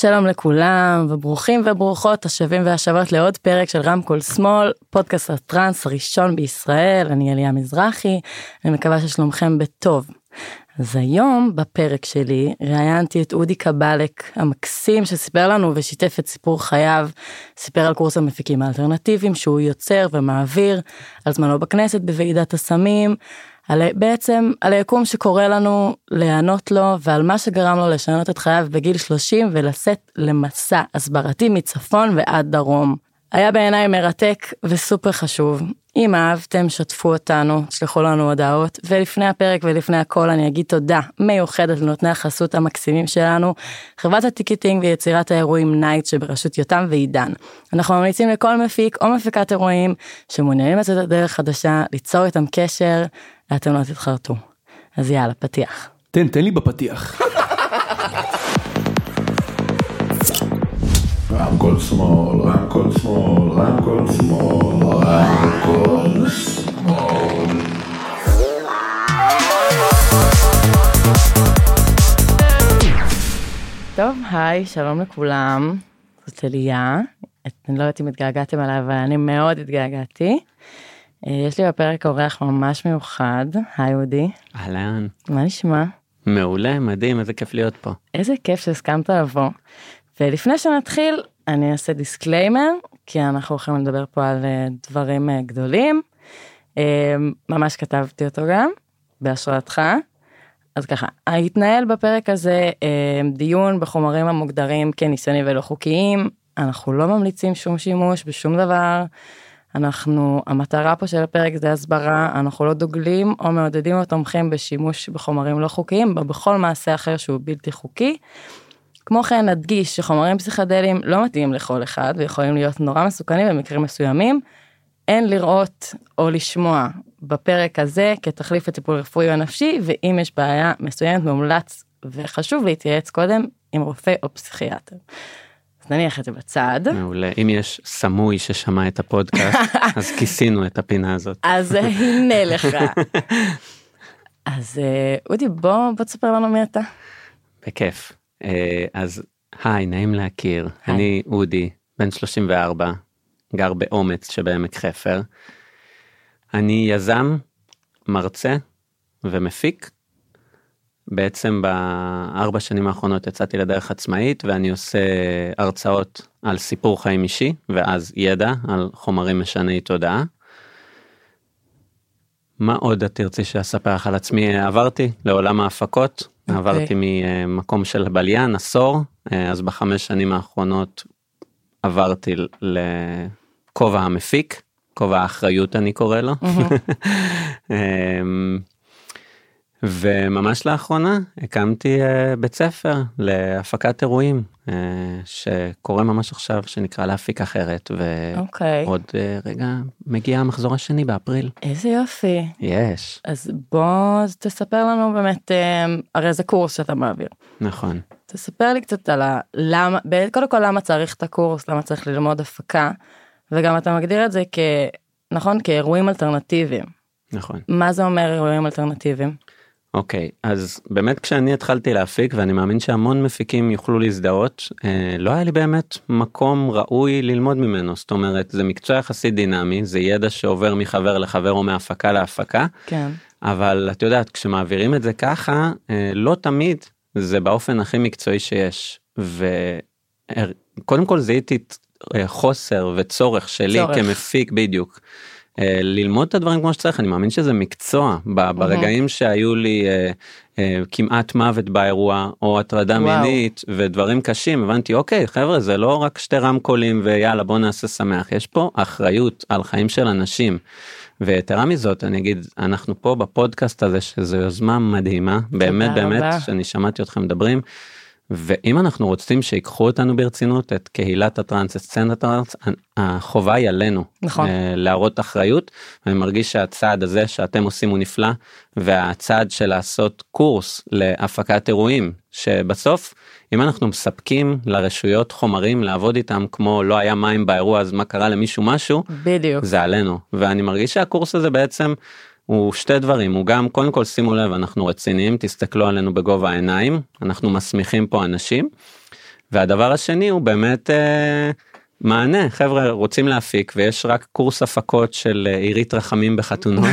שלום לכולם וברוכים וברוכות השבים והשבות לעוד פרק של רמקול שמאל פודקאסט הטראנס הראשון בישראל אני אליה מזרחי אני מקווה ששלומכם בטוב. אז היום בפרק שלי ראיינתי את אודי קבלק המקסים שסיפר לנו ושיתף את סיפור חייו, סיפר על קורס המפיקים האלטרנטיביים שהוא יוצר ומעביר, על זמנו בכנסת בוועידת הסמים, על בעצם על היקום שקורא לנו להיענות לו ועל מה שגרם לו לשנות את חייו בגיל 30 ולשאת למסע הסברתי מצפון ועד דרום. היה בעיניי מרתק וסופר חשוב. אם אהבתם שתפו אותנו, תשלחו לנו הודעות ולפני הפרק ולפני הכל אני אגיד תודה מיוחדת לנותני החסות המקסימים שלנו, חברת ה ticketing ויצירת האירועים נייט שבראשות יותם ועידן. אנחנו ממליצים לכל מפיק או מפיקת אירועים שמעוניינים לצאת לדרך חדשה ליצור איתם קשר ואתם לא תתחרטו. אז יאללה, פתיח. תן, תן לי בפתיח. רמקול שמאל, רמקול שמאל, רמקול שמאל, רמקול שמאל. טוב, היי, שלום לכולם. זאת אליה. אני לא יודעת אם התגעגעתם אליי, אבל אני מאוד התגעגעתי. אה, יש לי בפרק אורח ממש מיוחד, היי אודי. אהלן. מה נשמע? מעולה, מדהים, איזה כיף להיות פה. איזה כיף שהסכמת לבוא. ולפני שנתחיל, אני אעשה disclaimer, כי אנחנו הולכים לדבר פה על אה, דברים אה, גדולים. ממש כתבתי אותו גם, בהשראתך. אז ככה, התנהל בפרק הזה דיון בחומרים המוגדרים כניסיוני ולא חוקיים. אנחנו לא ממליצים שום שימוש בשום דבר. אנחנו, המטרה פה של הפרק זה הסברה, אנחנו לא דוגלים או מעודדים או תומכים בשימוש בחומרים לא חוקיים, או בכל מעשה אחר שהוא בלתי חוקי. כמו כן נדגיש שחומרים פסיכדליים לא מתאימים לכל אחד ויכולים להיות נורא מסוכנים במקרים מסוימים. אין לראות או לשמוע בפרק הזה כתחליף לטיפול רפואי או נפשי ואם יש בעיה מסוימת מומלץ וחשוב להתייעץ קודם עם רופא או פסיכיאטר. נניח את זה בצד. מעולה. אם יש סמוי ששמע את הפודקאסט, אז כיסינו את הפינה הזאת. אז הנה לך. אז אה, אודי בוא בוא תספר לנו מי אתה. בכיף. אה, אז היי, נעים להכיר. היי. אני אודי, בן 34, גר באומץ שבעמק חפר. אני יזם, מרצה ומפיק. בעצם בארבע שנים האחרונות יצאתי לדרך עצמאית ואני עושה הרצאות על סיפור חיים אישי ואז ידע על חומרים משני תודעה. מה עוד את תרצי שאספר לך על עצמי עברתי לעולם ההפקות אוקיי. עברתי ממקום של בליין עשור אה, אז בחמש שנים האחרונות עברתי לכובע המפיק כובע האחריות אני קורא לו. אמ, וממש לאחרונה הקמתי uh, בית ספר להפקת אירועים uh, שקורה ממש עכשיו שנקרא להפיק אחרת אוקיי. ועוד uh, רגע מגיע המחזור השני באפריל איזה יופי. יש אז בוא תספר לנו באמת אה, הרי זה קורס שאתה מעביר. נכון תספר לי קצת על הלמה קודם כל למה צריך את הקורס למה צריך ללמוד הפקה וגם אתה מגדיר את זה כ... נכון כאירועים אלטרנטיביים נכון מה זה אומר אירועים אלטרנטיביים. אוקיי אז באמת כשאני התחלתי להפיק ואני מאמין שהמון מפיקים יוכלו להזדהות אה, לא היה לי באמת מקום ראוי ללמוד ממנו זאת אומרת זה מקצוע יחסית דינמי זה ידע שעובר מחבר לחבר או מהפקה להפקה כן. אבל את יודעת כשמעבירים את זה ככה אה, לא תמיד זה באופן הכי מקצועי שיש וקודם כל זיהיתי אה, חוסר וצורך שלי צורך. כמפיק בדיוק. אה, ללמוד את הדברים כמו שצריך אני מאמין שזה מקצוע ב- ברגעים שהיו לי אה, אה, כמעט מוות באירוע או הטרדה. מינית ודברים קשים הבנתי אוקיי חבר'ה זה לא רק שתי רמקולים ויאללה בוא נעשה שמח יש פה אחריות על חיים של אנשים. ויתרה מזאת אני אגיד אנחנו פה בפודקאסט הזה שזו יוזמה מדהימה באמת באמת. שאני שמעתי אתכם מדברים. ואם אנחנו רוצים שיקחו אותנו ברצינות את קהילת הטראנס את סצנת הטראנס החובה היא עלינו נכון. אה, להראות אחריות אני מרגיש שהצעד הזה שאתם עושים הוא נפלא והצעד של לעשות קורס להפקת אירועים שבסוף אם אנחנו מספקים לרשויות חומרים לעבוד איתם כמו לא היה מים באירוע אז מה קרה למישהו משהו בדיוק. זה עלינו ואני מרגיש שהקורס הזה בעצם הוא שתי דברים הוא גם קודם כל שימו לב אנחנו רציניים תסתכלו עלינו בגובה העיניים אנחנו מסמיכים פה אנשים והדבר השני הוא באמת אה, מענה. חבר'ה רוצים להפיק ויש רק קורס הפקות של אה, עירית רחמים בחתונות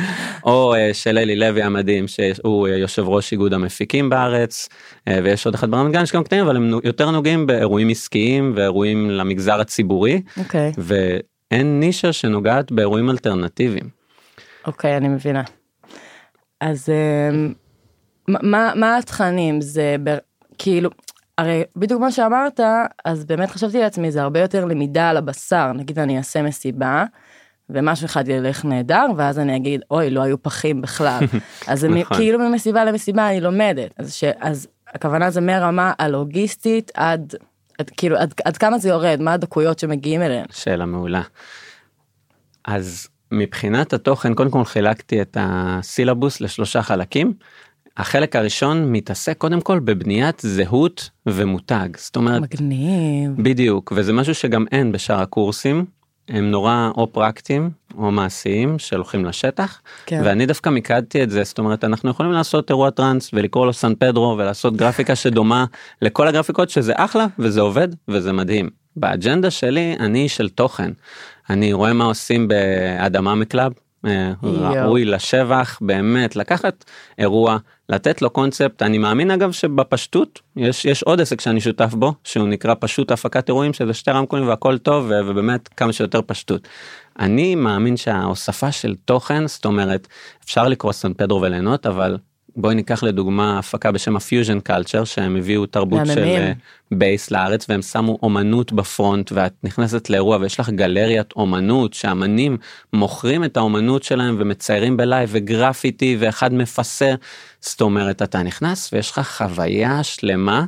או אה, של אלי לוי המדהים שהוא אה, יושב ראש איגוד המפיקים בארץ אה, ויש עוד אחד ברמת גן יש גם קטעים אבל הם יותר נוגעים באירועים עסקיים ואירועים למגזר הציבורי. אוקיי, ואין נישה שנוגעת באירועים אלטרנטיביים. אוקיי, אני מבינה. אז אמ, מה- מה התכנים? זה ב- כאילו, הרי בדיוק מה שאמרת, אז באמת חשבתי לעצמי, זה הרבה יותר למידה על הבשר. נגיד אני אעשה מסיבה, ומשהו אחד ילך נהדר, ואז אני אגיד, אוי, לא היו פחים בכלל. אז זה נכון. כאילו ממסיבה למסיבה אני לומדת. אז, ש, אז הכוונה זה מרמה הלוגיסטית עד, עד כאילו, עד, עד כמה זה יורד, מה הדקויות שמגיעים אליהן. שאלה מעולה. אז מבחינת התוכן קודם כל חילקתי את הסילבוס לשלושה חלקים. החלק הראשון מתעסק קודם כל בבניית זהות ומותג זאת אומרת מגניב. בדיוק וזה משהו שגם אין בשאר הקורסים הם נורא או פרקטיים או מעשיים שהולכים לשטח כן. ואני דווקא מיקדתי את זה זאת אומרת אנחנו יכולים לעשות אירוע טראנס ולקרוא לו סן פדרו ולעשות גרפיקה שדומה לכל הגרפיקות שזה אחלה וזה עובד וזה מדהים. באג'נדה שלי אני של תוכן אני רואה מה עושים באדמה מקלאב. אה. ראוי לשבח באמת לקחת אירוע לתת לו קונספט אני מאמין אגב שבפשטות יש יש עוד עסק שאני שותף בו שהוא נקרא פשוט הפקת אירועים שזה שתי רמקולים והכל טוב ובאמת כמה שיותר פשטות. אני מאמין שההוספה של תוכן זאת אומרת אפשר לקרוא סן פדרו וליהנות אבל בואי ניקח לדוגמה הפקה בשם ה Fusion Culture שהם הביאו תרבות של מהממים. אה, בייס לארץ והם שמו אומנות ב front ואת נכנסת לאירוע ויש לך גלריית אומנות שאמנים מוכרים את האומנות שלהם ומציירים ב live וגרפיטי ואחד מפסל זאת אומרת אתה נכנס ויש לך חוויה שלמה.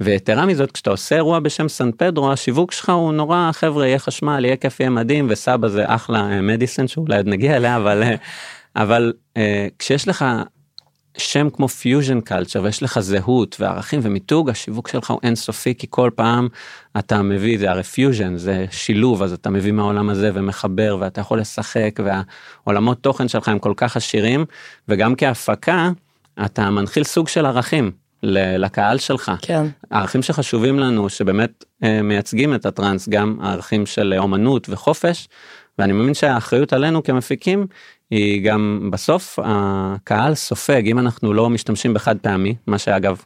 ויתרה מזאת כשאתה עושה אירוע בשם סן פדרו השיווק שלך הוא נורא חבר'ה יהיה חשמל יהיה כיף יהיה מדהים וסבא זה אחלה אה, medicine שאולי עוד נגיע אליה אבל אה, אבל כשיש לך שם כמו Fusion Culture ויש לך זהות וערכים ומיתוג השיווק שלך הוא אינסופי כי כל פעם אתה מביא זה הרי פיוז'ן זה שילוב אז אתה מביא מהעולם הזה ומחבר ואתה יכול לשחק והעולמות תוכן שלך הם כל כך עשירים וגם כהפקה אתה מנחיל סוג של ערכים לקהל שלך. כן. הערכים שחשובים לנו שבאמת אה, מייצגים את הטראנס גם הערכים של אומנות וחופש ואני מאמין שהאחריות עלינו כמפיקים היא גם בסוף הקהל סופג אם אנחנו לא משתמשים בחד פעמי מה שאגב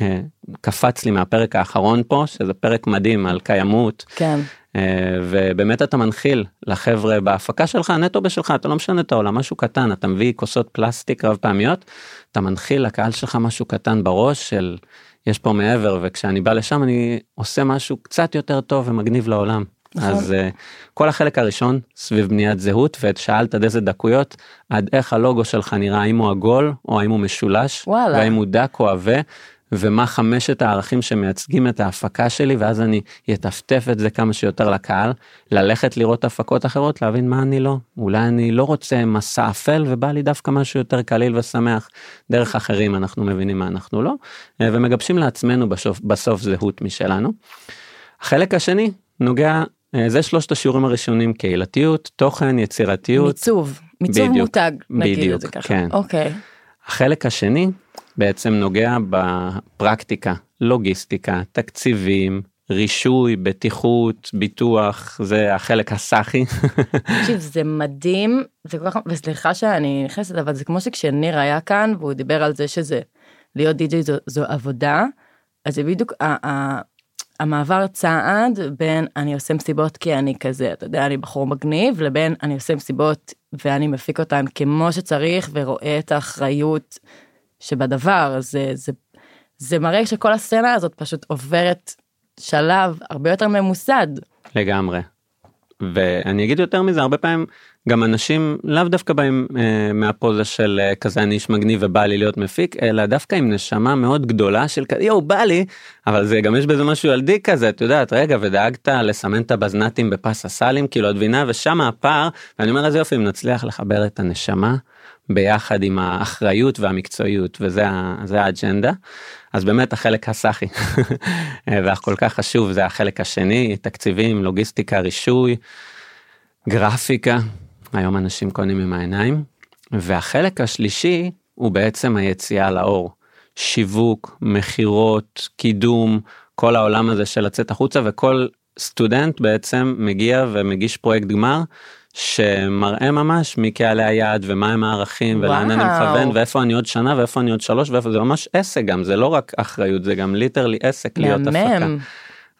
אה, קפץ לי מהפרק האחרון פה שזה פרק מדהים על קיימות כן. אה, ובאמת אתה מנחיל לחבר'ה בהפקה שלך נטו בשלך אתה לא משנה את העולם משהו קטן אתה מביא כוסות פלסטיק רב פעמיות אתה מנחיל לקהל שלך משהו קטן בראש של יש פה מעבר וכשאני בא לשם אני עושה משהו קצת יותר טוב ומגניב לעולם. נכון. אז uh, כל החלק הראשון סביב בניית זהות ושאלת עד איזה דקויות עד איך הלוגו שלך נראה האם הוא עגול או האם הוא משולש וואלה. והאם הוא דק או עבה ומה חמשת הערכים שמייצגים את ההפקה שלי ואז אני אטפטף את זה כמה שיותר לקהל ללכת לראות הפקות אחרות להבין מה אני לא אולי אני לא רוצה מסע אפל ובא לי דווקא משהו יותר קליל ושמח דרך אחרים אנחנו מבינים מה אנחנו לא אה, ומגבשים לעצמנו בסוף, בסוף זהות משלנו. החלק השני נוגע זה שלושת השיעורים הראשונים קהילתיות תוכן יצירתיות מיצוב. מיצוב בדיוק, מותג. נגיד בדיוק, את זה ככה. כן. אוקיי. החלק השני בעצם נוגע בפרקטיקה, לוגיסטיקה, תקציבים, רישוי, בטיחות, ביטוח, זה החלק הסאחי. תקשיב זה מדהים זה כל כך וסליחה שאני נכנסת אבל זה כמו שכשניר היה כאן והוא דיבר על זה שזה להיות די.ג'יי זו, זו עבודה אז זה בדיוק ה- ה- המעבר צעד בין אני עושה מסיבות כי אני כזה אתה יודע אני בחור מגניב לבין אני עושה מסיבות ואני מפיק אותן כמו שצריך ורואה את האחריות שבדבר זה זה זה מראה שכל הסצנה הזאת פשוט עוברת שלב הרבה יותר ממוסד. לגמרי. ואני אגיד יותר מזה הרבה פעמים גם אנשים לאו דווקא באים אה, מהפוזה של אה, כזה אני איש מגניב ובא לי להיות מפיק אלא דווקא עם נשמה מאוד גדולה של כזה יואו בא לי אבל זה גם יש בזה משהו ילדי כזה את יודעת רגע ודאגת לסמן את הבזנטים בפס הסלים כאילו את מבינה? ושם הפער ואני אומר איזה יופי אם נצליח לחבר את הנשמה ביחד עם האחריות והמקצועיות וזה האג'נדה. אז באמת החלק הסאחי והכל כך חשוב זה החלק השני תקציבים לוגיסטיקה רישוי גרפיקה היום אנשים קונים עם העיניים. והחלק השלישי הוא בעצם היציאה לאור. שיווק מכירות קידום כל העולם הזה של לצאת החוצה וכל סטודנט בעצם מגיע ומגיש פרויקט גמר שמראה ממש מי קהלי היעד ומה הם הערכים ולאן אני. מכוון ואיפה אני עוד שנה ואיפה אני עוד שלוש ואיפה זה ממש עסק גם זה לא רק אחריות זה גם literally עסק להיות הפקה.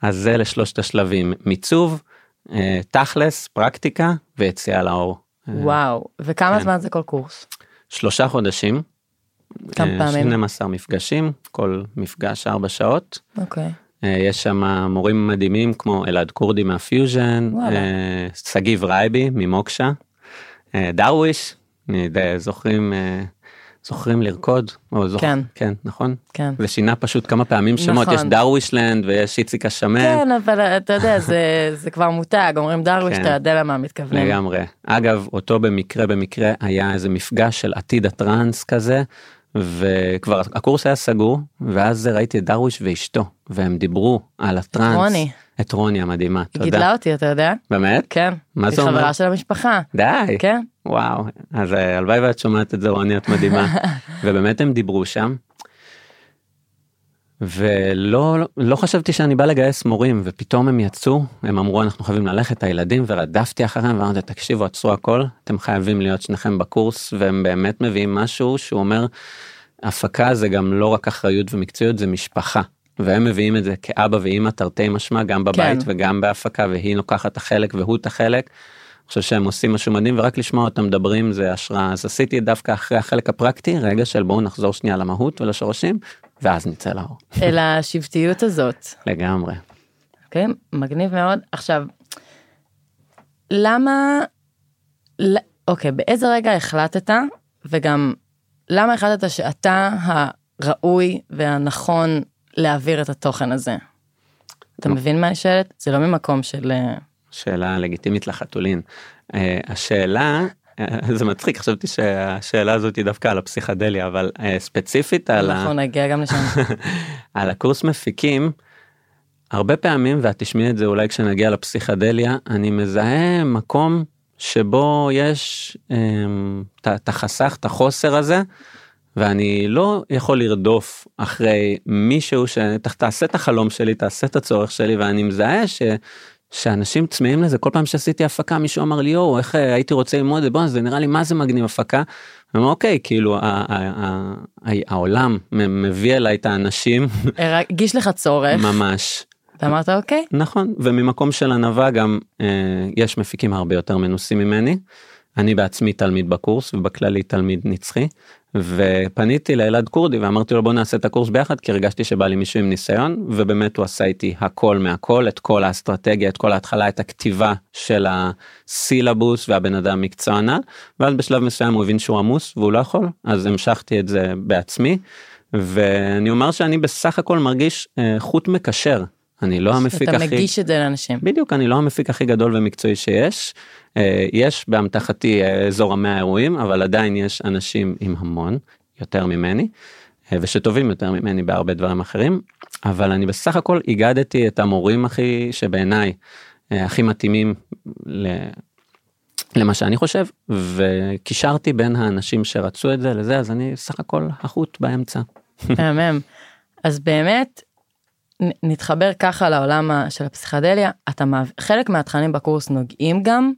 אז זה לשלושת השלבים מיצוב אה, תכלס פרקטיקה ויציאה לאור. אה, וואו. וכמה כן. זמן זה כל קורס? שלושה חודשים. כמה אה, פעמים? 12 מפגשים כל מפגש 4 שעות. אוקיי. אה, יש שם מורים מדהימים כמו אלעד כורדי מהפיוז'ן. אה, שגיב רייבי ממוקשה, אה, דרוויש, זוכרים זוכרים לרקוד, או זוכ... כן. כן נכון, כן. זה שינה פשוט כמה פעמים שמות, נכון. יש דרווישלנד ויש איציק השמן, כן, אבל אתה יודע, זה, זה כבר מותג, אומרים דרוויש, כן. אתה יודע למה מתכוונים. לגמרי. אגב, אותו במקרה במקרה היה איזה מפגש של עתיד הטראנס כזה, וכבר הקורס היה סגור, ואז ראיתי את דרוויש ואשתו, והם דיברו על הטראנס. רוני. את רוני המדהימה, היא תודה. גידלה אותי, אתה יודע? באמת? כן. מה זה היא אומר? חברה של המשפחה. די. כן. וואו, אז אה, הלוואי ואת שומעת את זה רוני, את מדהימה. ובאמת הם דיברו שם. ולא לא חשבתי שאני בא לגייס מורים ופתאום הם יצאו הם אמרו אנחנו חייבים ללכת הילדים ורדפתי אחריהם ואמרתי תקשיבו עצרו הכל אתם חייבים להיות שניכם בקורס והם באמת מביאים משהו שהוא אומר הפקה זה גם לא רק אחריות ומקצועיות זה משפחה והם מביאים את זה כאבא ואימא תרתי משמע גם בבית כן. וגם בהפקה והיא לוקחת את החלק והוא את החלק. אני חושב שהם עושים משהו מדהים ורק לשמוע אותם מדברים זה השראה אז עשיתי דווקא אחרי החלק הפרקטי רגע של בואו נחזור שנייה למהות ולשורשים ואז נצא לאור אל השבטיות הזאת. לגמרי. אוקיי, מגניב מאוד. עכשיו, למה, אוקיי, באיזה רגע החלטת, וגם למה החלטת שאתה הראוי והנכון להעביר את התוכן הזה? אתה מבין מה אני שואלת? זה לא ממקום של... אה, שאלה לגיטימית לחתולין. Uh, השאלה, זה מצחיק, חשבתי שהשאלה הזאת היא דווקא על הפסיכדליה, אבל uh, ספציפית על, ה, אנחנו נגיע גם לשם. על הקורס מפיקים, הרבה פעמים, ואת תשמעי את זה אולי כשנגיע לפסיכדליה, אני מזהה מקום שבו יש ה- את החסך, את החוסר הזה, ואני לא יכול לרדוף אחרי מישהו שתעשה את החלום שלי, תעשה את הצורך שלי, ואני מזהה ש... שאנשים צמאים לזה כל פעם שעשיתי הפקה מישהו אמר לי יואו איך אה, הייתי רוצה ללמוד את זה? בוא זה נראה לי מה זה מגניב הפקה. אומר, אוקיי כאילו העולם מביא אליי את האנשים. הרגיש לך צורך, ממש. ואמרת אוקיי, נכון וממקום של ענווה גם אה, יש מפיקים הרבה יותר מנוסים ממני. אני בעצמי תלמיד בקורס ובכללי תלמיד נצחי ופניתי לאלעד כורדי ואמרתי לו בוא נעשה את הקורס ביחד כי הרגשתי שבא לי מישהו עם ניסיון ובאמת הוא עשה איתי הכל מהכל את כל האסטרטגיה את כל ההתחלה את הכתיבה של הסילבוס והבן אדם מקצוענה ואז בשלב מסוים הוא הבין שהוא עמוס והוא לא יכול אז המשכתי את זה בעצמי ואני אומר שאני בסך הכל מרגיש אה, חוט מקשר אני לא המפיק אתה הכי מגיש את זה לאנשים. בדיוק אני לא המפיק הכי גדול ומקצועי שיש אה, יש באמתחתי אה, אזור המאה אירועים אבל עדיין יש אנשים עם המון יותר ממני אה, ושטובים יותר ממני בהרבה דברים אחרים אבל אני בסך הכל איגדתי את המורים הכי שבעיניי הכי מתאימים ל... למה שאני חושב וקישרתי בין האנשים שרצו את זה לזה אז אני סך הכל החוט באמצע. מהמם. אז באמת, נתחבר ככה לעולם של הפסיכדליה, אתה מעב... חלק מהתכנים בקורס נוגעים גם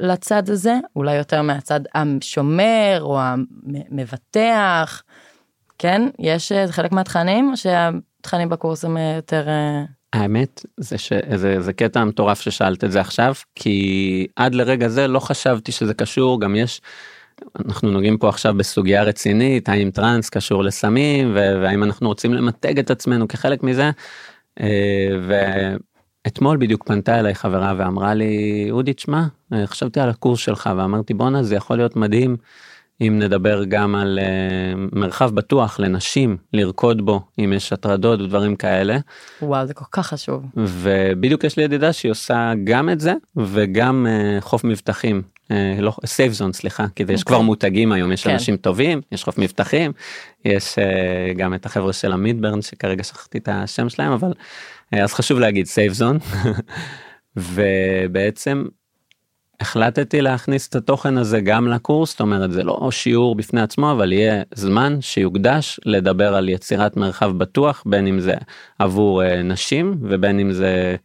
לצד הזה, אולי יותר מהצד השומר או המבטח, כן? יש אה, חלק מהתכנים, שהתכנים בקורס הם אה, יותר... אה, האמת זה שזה זה קטע מטורף ששאלת את זה עכשיו כי עד לרגע זה לא חשבתי שזה קשור גם יש. אנחנו נוגעים פה עכשיו בסוגיה רצינית האם טראנס קשור לסמים והאם אנחנו רוצים למתג את עצמנו כחלק מזה. אה, ואתמול בדיוק פנתה אליי חברה ואמרה לי אודי תשמע אה, חשבתי על הקורס שלך ואמרתי בואנה זה יכול להיות מדהים אם נדבר גם על uh, מרחב בטוח לנשים לרקוד בו אם יש הטרדות ודברים כאלה. וואו, זה כל כך חשוב. ובדיוק יש לי ידידה שהיא עושה גם את זה וגם uh, חוף מבטחים. אה, לא Safe Zone סליחה כי יש אוקיי. כבר מותגים היום יש כן. אנשים טובים יש חוף מבטחים יש אה, גם את החבר'ה של המידברן שכרגע שכחתי את השם שלהם אבל אה, אז חשוב להגיד Safe Zone ובעצם החלטתי להכניס את התוכן הזה גם לקורס, זאת אומרת זה לא שיעור בפני עצמו, אבל יהיה זמן שיוקדש לדבר על יצירת מרחב בטוח, בין אם זה עבור אה, נשים ובין אם זה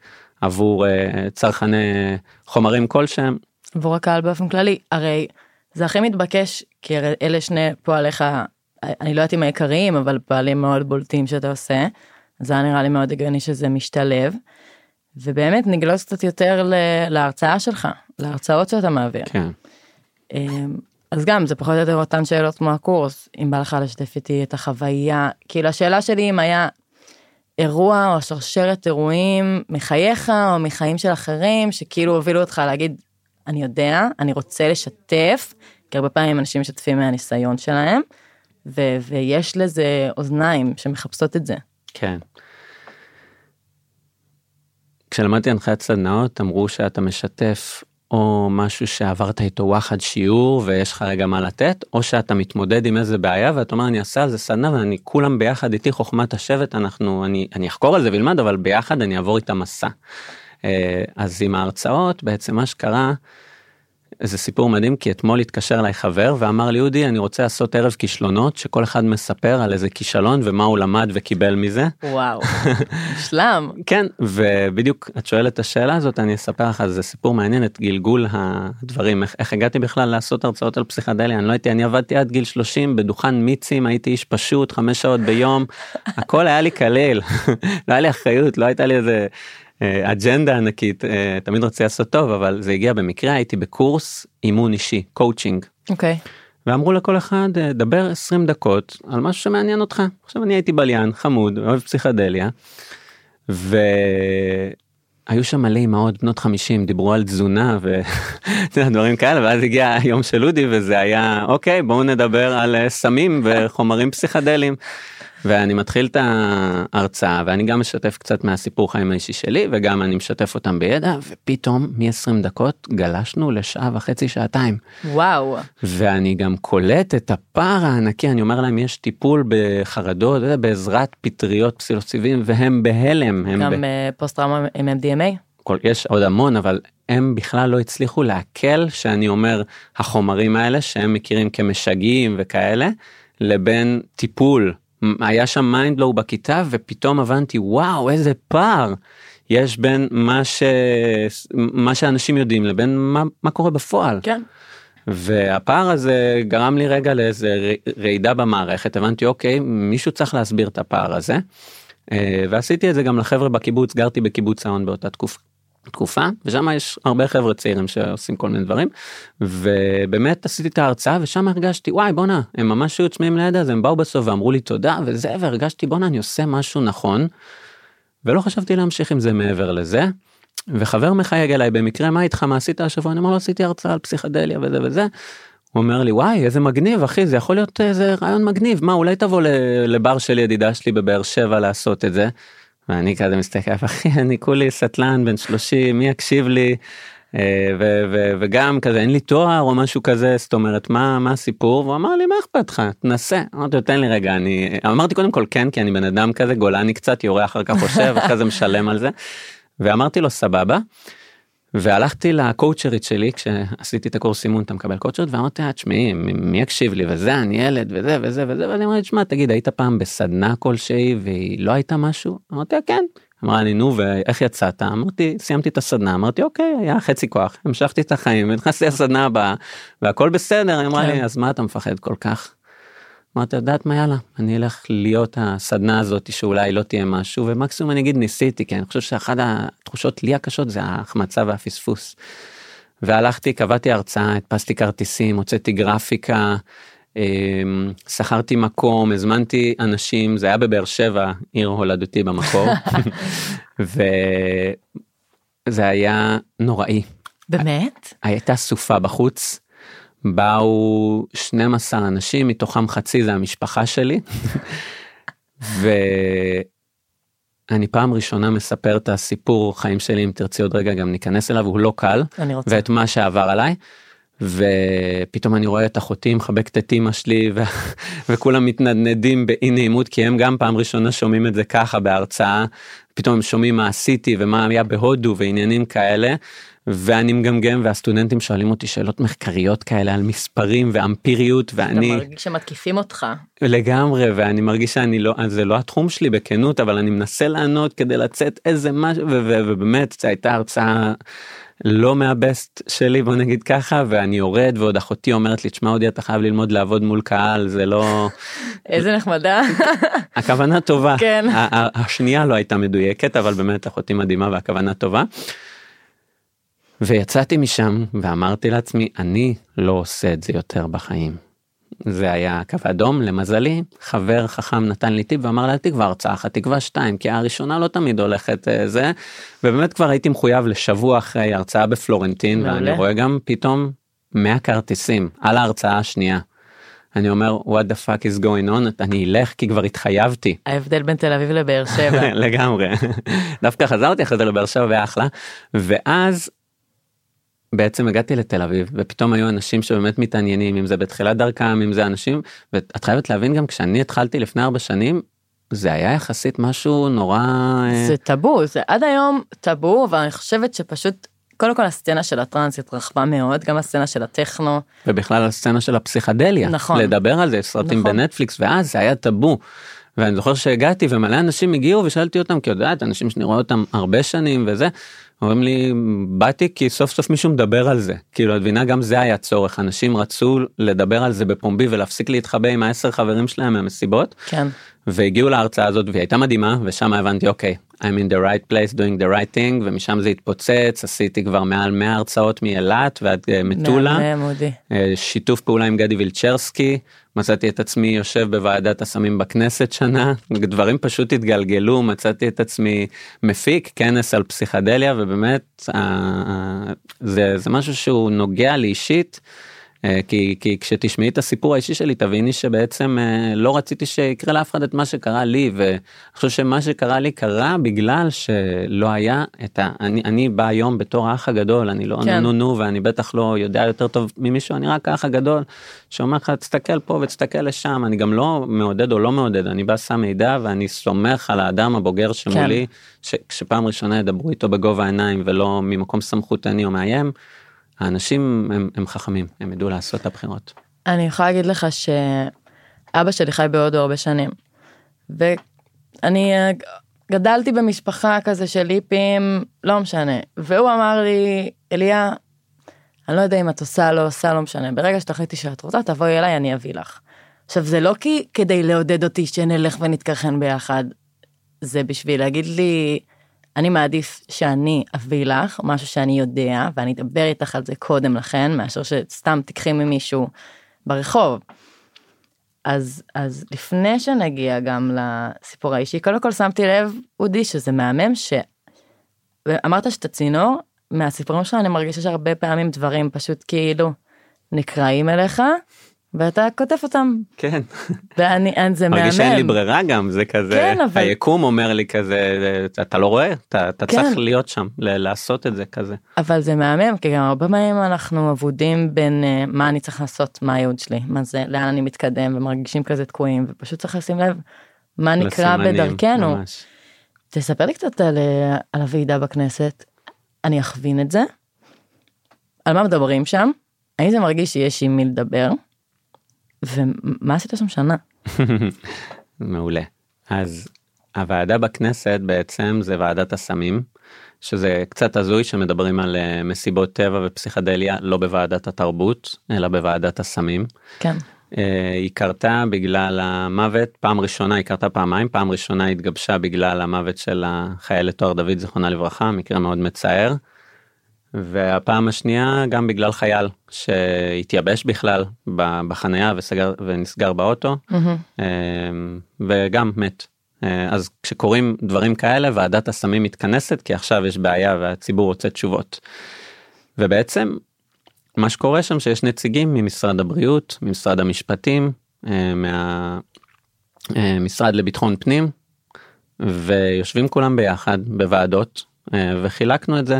עבור uh, צרכני חומרים כלשהם. עבור הקהל באופן כללי, הרי זה הכי מתבקש, כי אלה שני פועליך, אני לא יודעת אם העיקריים, אבל פועלים מאוד בולטים שאתה עושה, זה היה נראה לי מאוד הגיוני שזה משתלב. ובאמת נגלוס קצת יותר ל- להרצאה שלך, להרצאות שאתה מעביר. כן. אמ, אז גם זה פחות או יותר אותן שאלות כמו הקורס, אם בא לך לשתף איתי את החוויה, כאילו השאלה שלי אם היה אירוע או שרשרת אירועים מחייך או מחיים של אחרים שכאילו הובילו אותך להגיד אני יודע אני רוצה לשתף כי הרבה פעמים אנשים משתפים מהניסיון שלהם ו- ויש לזה אוזניים שמחפשות את זה. כן. כשלמדתי הנחיית סדנאות אמרו שאתה משתף או משהו שעברת איתו וואחד שיעור ויש לך רגע מה לתת או שאתה מתמודד עם איזה בעיה ואתה אומר אני אעשה על זה סדנה ואני כולם ביחד איתי חוכמת השבט אנחנו אני אני אחקור על זה ולמד אבל ביחד אני אעבור איתה מסע. אה, אז עם ההרצאות בעצם מה שקרה. זה סיפור מדהים כי אתמול התקשר אליי חבר ואמר לי אודי אני רוצה לעשות ערב כישלונות שכל אחד מספר על איזה כישלון ומה הוא למד וקיבל מזה. וואו, מושלם. כן ובדיוק את שואלת את השאלה הזאת אני אספר לך זה סיפור מעניין את גלגול הדברים איך, איך הגעתי בכלל לעשות הרצאות על פסיכדליה אני לא הייתי אני עבדתי עד גיל 30 בדוכן מיצים הייתי איש פשוט חמש שעות ביום הכל היה לי קליל לא היה לי אחריות לא הייתה לי איזה. אה, אג'נדה ענקית אה, תמיד רוצה לעשות טוב אבל זה הגיע במקרה הייתי בקורס אימון אישי קואוצ'ינג אוקיי. ואמרו לכל אחד אה, דבר 20 דקות על משהו שמעניין אותך עכשיו אני הייתי בליין חמוד אוהב פסיכדליה. והיו שם מלא אמהות בנות 50 דיברו על תזונה ודברים כאלה ואז הגיע היום של אודי וזה היה אוקיי בואו נדבר על סמים וחומרים פסיכדליים. ואני מתחיל את ההרצאה ואני גם משתף קצת מהסיפור חיים האישי שלי וגם אני משתף אותם בידע ופתאום מ-20 דקות גלשנו לשעה וחצי שעתיים. וואו. ואני גם קולט את הפער הענקי אני אומר להם יש טיפול בחרדות בעזרת פטריות פסילוציבים והם בהלם. הם גם ב... פוסט טראומה עם MDMA? כל, יש עוד המון אבל הם בכלל לא הצליחו לעכל שאני אומר החומרים האלה שהם מכירים כמשגעים וכאלה לבין טיפול היה שם mind blow בכיתה ופתאום הבנתי וואו איזה פער יש בין מה ש... מה שאנשים יודעים לבין מה, מה קורה בפועל. כן. והפער הזה גרם לי רגע לאיזה רעידה במערכת הבנתי אוקיי מישהו צריך להסביר את הפער הזה. אה, ועשיתי את זה גם לחבר'ה בקיבוץ גרתי בקיבוץ האון באותה תקופה. תקופה ושם יש הרבה חבר'ה צעירים שעושים כל מיני דברים ובאמת עשיתי את ההרצאה ושם הרגשתי וואי בואנה הם ממש היו צמאים לידע אז הם באו בסוף ואמרו לי תודה וזה והרגשתי בואנה אני עושה משהו נכון. ולא חשבתי להמשיך עם זה מעבר לזה. וחבר מחייג אליי במקרה מה איתך מה עשית השבוע אני אומר לו עשיתי הרצאה על פסיכדליה וזה וזה. הוא אומר לי וואי איזה מגניב אחי זה יכול להיות איזה רעיון מגניב מה אולי תבוא לבר של ידידה שלי בבאר שבע לעשות את זה. ואני כזה מסתכל אחי אני כולי סטלן בן 30 מי יקשיב לי? אה, ו- ו- וגם כזה אין לי תואר או משהו כזה זאת אומרת מה מה הסיפור? והוא אמר לי מה אכפת לך? תנסה. אמרתי לו תן לי רגע אני אמרתי קודם כל כן כי אני בן אדם כזה גולני קצת יורה אחר כך חושב אחרי זה משלם על זה. ואמרתי לו סבבה. והלכתי לקואוצ'רית שלי כשעשיתי את הקורס אימון אתה מקבל קואוצ'רית ואמרתי לה תשמעי מי יקשיב לי? וזה אני ילד וזה וזה וזה ואני אומר תשמע תגיד היית פעם בסדנה כלשהי והיא לא הייתה משהו? אמרתי לה כן. אמרה לי נו ואיך יצאת? אמרתי סיימתי את הסדנה. אמרתי אוקיי היה חצי כוח המשכתי את החיים ונכנסתי לסדנה הבאה והכל בסדר. היא אמרה לי אז מה אתה מפחד כל כך. אמרתי יודעת מה יאללה אני אלך להיות הסדנה הזאת שאולי לא תהיה משהו ומקסימום אני אגיד ניסיתי כי אני חושב שאחת התחושות לי הקשות זה ההחמצה והפספוס. והלכתי קבעתי הרצאה הדפסתי כרטיסים הוצאתי גרפיקה. אמ, שכרתי מקום הזמנתי אנשים זה היה בבאר שבע עיר הולדתי במקור וזה היה נוראי. באמת? הייתה סופה בחוץ באו 12 אנשים מתוכם חצי זה המשפחה שלי. ואני פעם ראשונה מספר את הסיפור חיים שלי אם תרצי עוד רגע גם ניכנס אליו הוא לא קל. ואת מה שעבר עליי. ופתאום אני רואה את אחותי מחבקת את אמא שלי ו... וכולם מתנדנדים באי נעימות כי הם גם פעם ראשונה שומעים את זה ככה בהרצאה. פתאום הם שומעים מה עשיתי ומה היה בהודו ועניינים כאלה. ואני מגמגם והסטודנטים שואלים אותי שאלות מחקריות כאלה על מספרים ואמפיריות ואני אתה מרגיש שמתקיפים אותך. לגמרי ואני מרגיש שאני לא זה לא התחום שלי בכנות אבל אני מנסה לענות כדי לצאת איזה משהו ובאמת זו הייתה הרצאה לא מהבסט שלי בוא נגיד ככה ואני יורד ועוד אחותי אומרת לי תשמע אודי אתה חייב ללמוד לעבוד מול קהל זה לא איזה נחמדה. הכוונה טובה כן. השנייה לא הייתה מדויקת אבל באמת אחותי מדהימה והכוונה טובה. ויצאתי משם ואמרתי לעצמי אני לא עושה את זה יותר בחיים. זה היה קו אדום למזלי חבר חכם נתן לי טיפ ואמר לה תקווה הרצאה אחת תקווה שתיים כי הראשונה לא תמיד הולכת אה, זה ובאמת כבר הייתי מחויב לשבוע אחרי הרצאה בפלורנטין מעולה. ואני רואה גם פתאום 100 כרטיסים על ההרצאה השנייה. אני אומר what the fuck is going on אני אלך כי כבר התחייבתי ההבדל בין תל אביב לבאר שבע. לגמרי דווקא חזרתי אחרי זה לבאר שבע והיה אחלה ואז בעצם הגעתי לתל אביב ופתאום היו אנשים שבאמת מתעניינים אם זה בתחילת דרכם אם זה אנשים ואת חייבת להבין גם כשאני התחלתי לפני ארבע שנים זה היה יחסית משהו נורא אה, זה טאבו, זה עד היום טאבו, אבל אני חושבת שפשוט, קודם כל הסצנה של הטראנס התרחבה מאוד, גם הסצנה של הטכנו. ובכלל הסצנה של הפסיכדליה נכון. לדבר על זה סרטים נכון. בנטפליקס ואז זה היה טאבו. ואני זוכר שהגעתי ומלא אנשים הגיעו ושאלתי אותם כי יודעת אנשים שאני רואה אותם הרבה שנים וזה. אומרים לי באתי כי סוף סוף מישהו מדבר על זה. כאילו את מבינה גם זה היה צורך. אנשים רצו לדבר על זה בפומבי ולהפסיק להתחבא עם העשר חברים שלהם מהמסיבות. כן. והגיעו להרצאה הזאת והיא הייתה מדהימה ושם הבנתי אוקיי I'm in the right place doing the right thing ומשם זה התפוצץ. עשיתי כבר מעל 100 הרצאות מאילת ועד אה, מטולה. אה, שיתוף פעולה עם גדי וילצ'רסקי מצאתי את עצמי יושב בוועדת הסמים בכנסת שנה דברים פשוט התגלגלו מצאתי את עצמי מפיק כנס על פסיכדליה ובאמת זה זה משהו שהוא נוגע לי אישית. אה, כי, כי כשתשמעי את הסיפור האישי שלי תביני שבעצם אה, לא רציתי שיקרה לאף אחד את מה שקרה לי ואני חושב שמה שקרה לי קרה בגלל שלא היה את ה... אני, אני בא היום בתור האח הגדול אני לא כן. נו נו ואני בטח לא יודע יותר טוב ממישהו אני רק האח הגדול שאומר לך תסתכל פה ותסתכל לשם אני גם לא מעודד או לא מעודד אני בא שם מידע ואני סומך על האדם הבוגר שמולי ש, שפעם ראשונה ידברו איתו בגובה העיניים ולא ממקום סמכותני או מאיים. האנשים הם, הם חכמים הם ידעו לעשות את הבחירות. אני יכולה להגיד לך שאבא שלי חי בהודו הרבה שנים. ואני אה, גדלתי במשפחה כזה של היפים, לא משנה. והוא אמר לי, אליה, אני לא יודע אם את עושה, לא עושה, לא משנה. ברגע שתחליטי שאת רוצה, תבואי אליי, אני אביא לך. עכשיו, זה לא כי כדי לעודד אותי שנלך ונתקרחן ביחד, זה בשביל להגיד לי, אני מעדיף שאני אביא לך משהו שאני יודע, ואני אדבר איתך על זה קודם לכן, מאשר שסתם תיקחי ממישהו ברחוב. אז, אז לפני שנגיע גם לסיפור האישי, קודם כל שמתי לב, אודי, שזה מהמם, שאמרת שאתה צינור, מהסיפורים שלך אני מרגישה שהרבה פעמים דברים פשוט כאילו נקראים אליך, ואתה כותב אותם, כן. ואני, אני- זה מהמם. מרגיש שאין לי ברירה גם זה כזה כן, אבל- היקום אומר לי כזה אתה לא רואה אתה, אתה כן. צריך להיות שם ל- לעשות את זה כזה. אבל זה מהמם, כי גם הרבה פעמים אנחנו אבודים בין uh, מה אני צריך לעשות, מה הייעוד שלי, מה זה, לאן אני מתקדם, ומרגישים כזה תקועים, ופשוט צריך לשים לב מה נקרא לסימנים, בדרכנו. ממש. תספר לי קצת על, אה, על הוועידה בכנסת, אני אכווין את זה, על מה מדברים שם, האם זה מרגיש שיש עם מי לדבר, ומה עשית שם שנה? מעולה. אז הוועדה בכנסת בעצם זה ועדת הסמים שזה קצת הזוי שמדברים על אה, מסיבות טבע ופסיכדליה לא בוועדת התרבות אלא בוועדת הסמים. כן, אה, היא קרתה בגלל המוות פעם ראשונה היא קרתה פעמיים פעם ראשונה התגבשה בגלל המוות של החיילת תואר דוד זיכרונה לברכה מקרה מאוד מצער. והפעם השנייה גם בגלל חייל שהתייבש בכלל בחנייה וסגר ונסגר באוטו. אה, וגם מת. אה, אז כשקורים דברים כאלה ועדת הסמים מתכנסת כי עכשיו יש בעיה והציבור רוצה תשובות. ובעצם מה שקורה שם שיש נציגים ממשרד הבריאות, ממשרד המשפטים, אה, מהמשרד לביטחון פנים ויושבים כולם ביחד בוועדות אה, וחילקנו את זה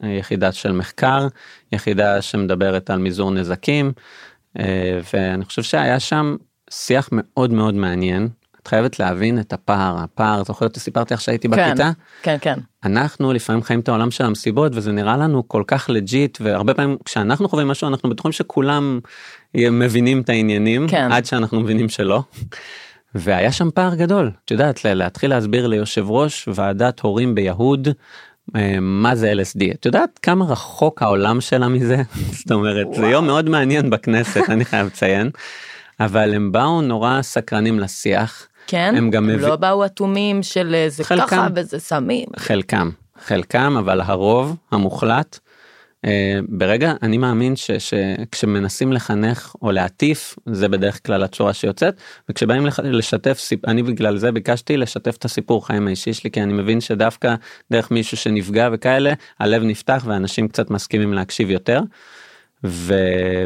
ליחידה של מחקר, יחידה שמדברת על מזעור נזקים, אה, ואני חושב שהיה שם שיח מאוד מאוד מעניין. את חייבת להבין את הפער, הפער, זוכרת שסיפרתי לך שהייתי כן, בכיתה? כן, כן. אנחנו לפעמים חיים את העולם של המסיבות וזה נראה לנו כל כך לג'יט והרבה פעמים כשאנחנו חווים משהו אנחנו בטוחים שכולם מבינים את העניינים כן. עד שאנחנו מבינים שלא. והיה שם פער גדול את יודעת לה- להתחיל להסביר ליושב ראש ועדת הורים ביהוד אה, מה זה LSD את יודעת כמה רחוק העולם שלה מזה זאת אומרת זה יום מאוד מעניין בכנסת אני חייב לציין אבל הם באו נורא סקרנים לשיח. כן, הם גם הם מביא- לא באו אטומים של אה, זה חלקם. ככה וזה סמים. חלקם חלקם אבל הרוב המוחלט ברגע אני מאמין שכשמנסים לחנך או להטיף זה בדרך כלל הצורה שיוצאת וכשבאים לח- לשתף אני בגלל זה ביקשתי לשתף את הסיפור חיים האישי שלי כי אני מבין שדווקא דרך מישהו שנפגע וכאלה הלב נפתח ואנשים קצת מסכימים להקשיב יותר. ו...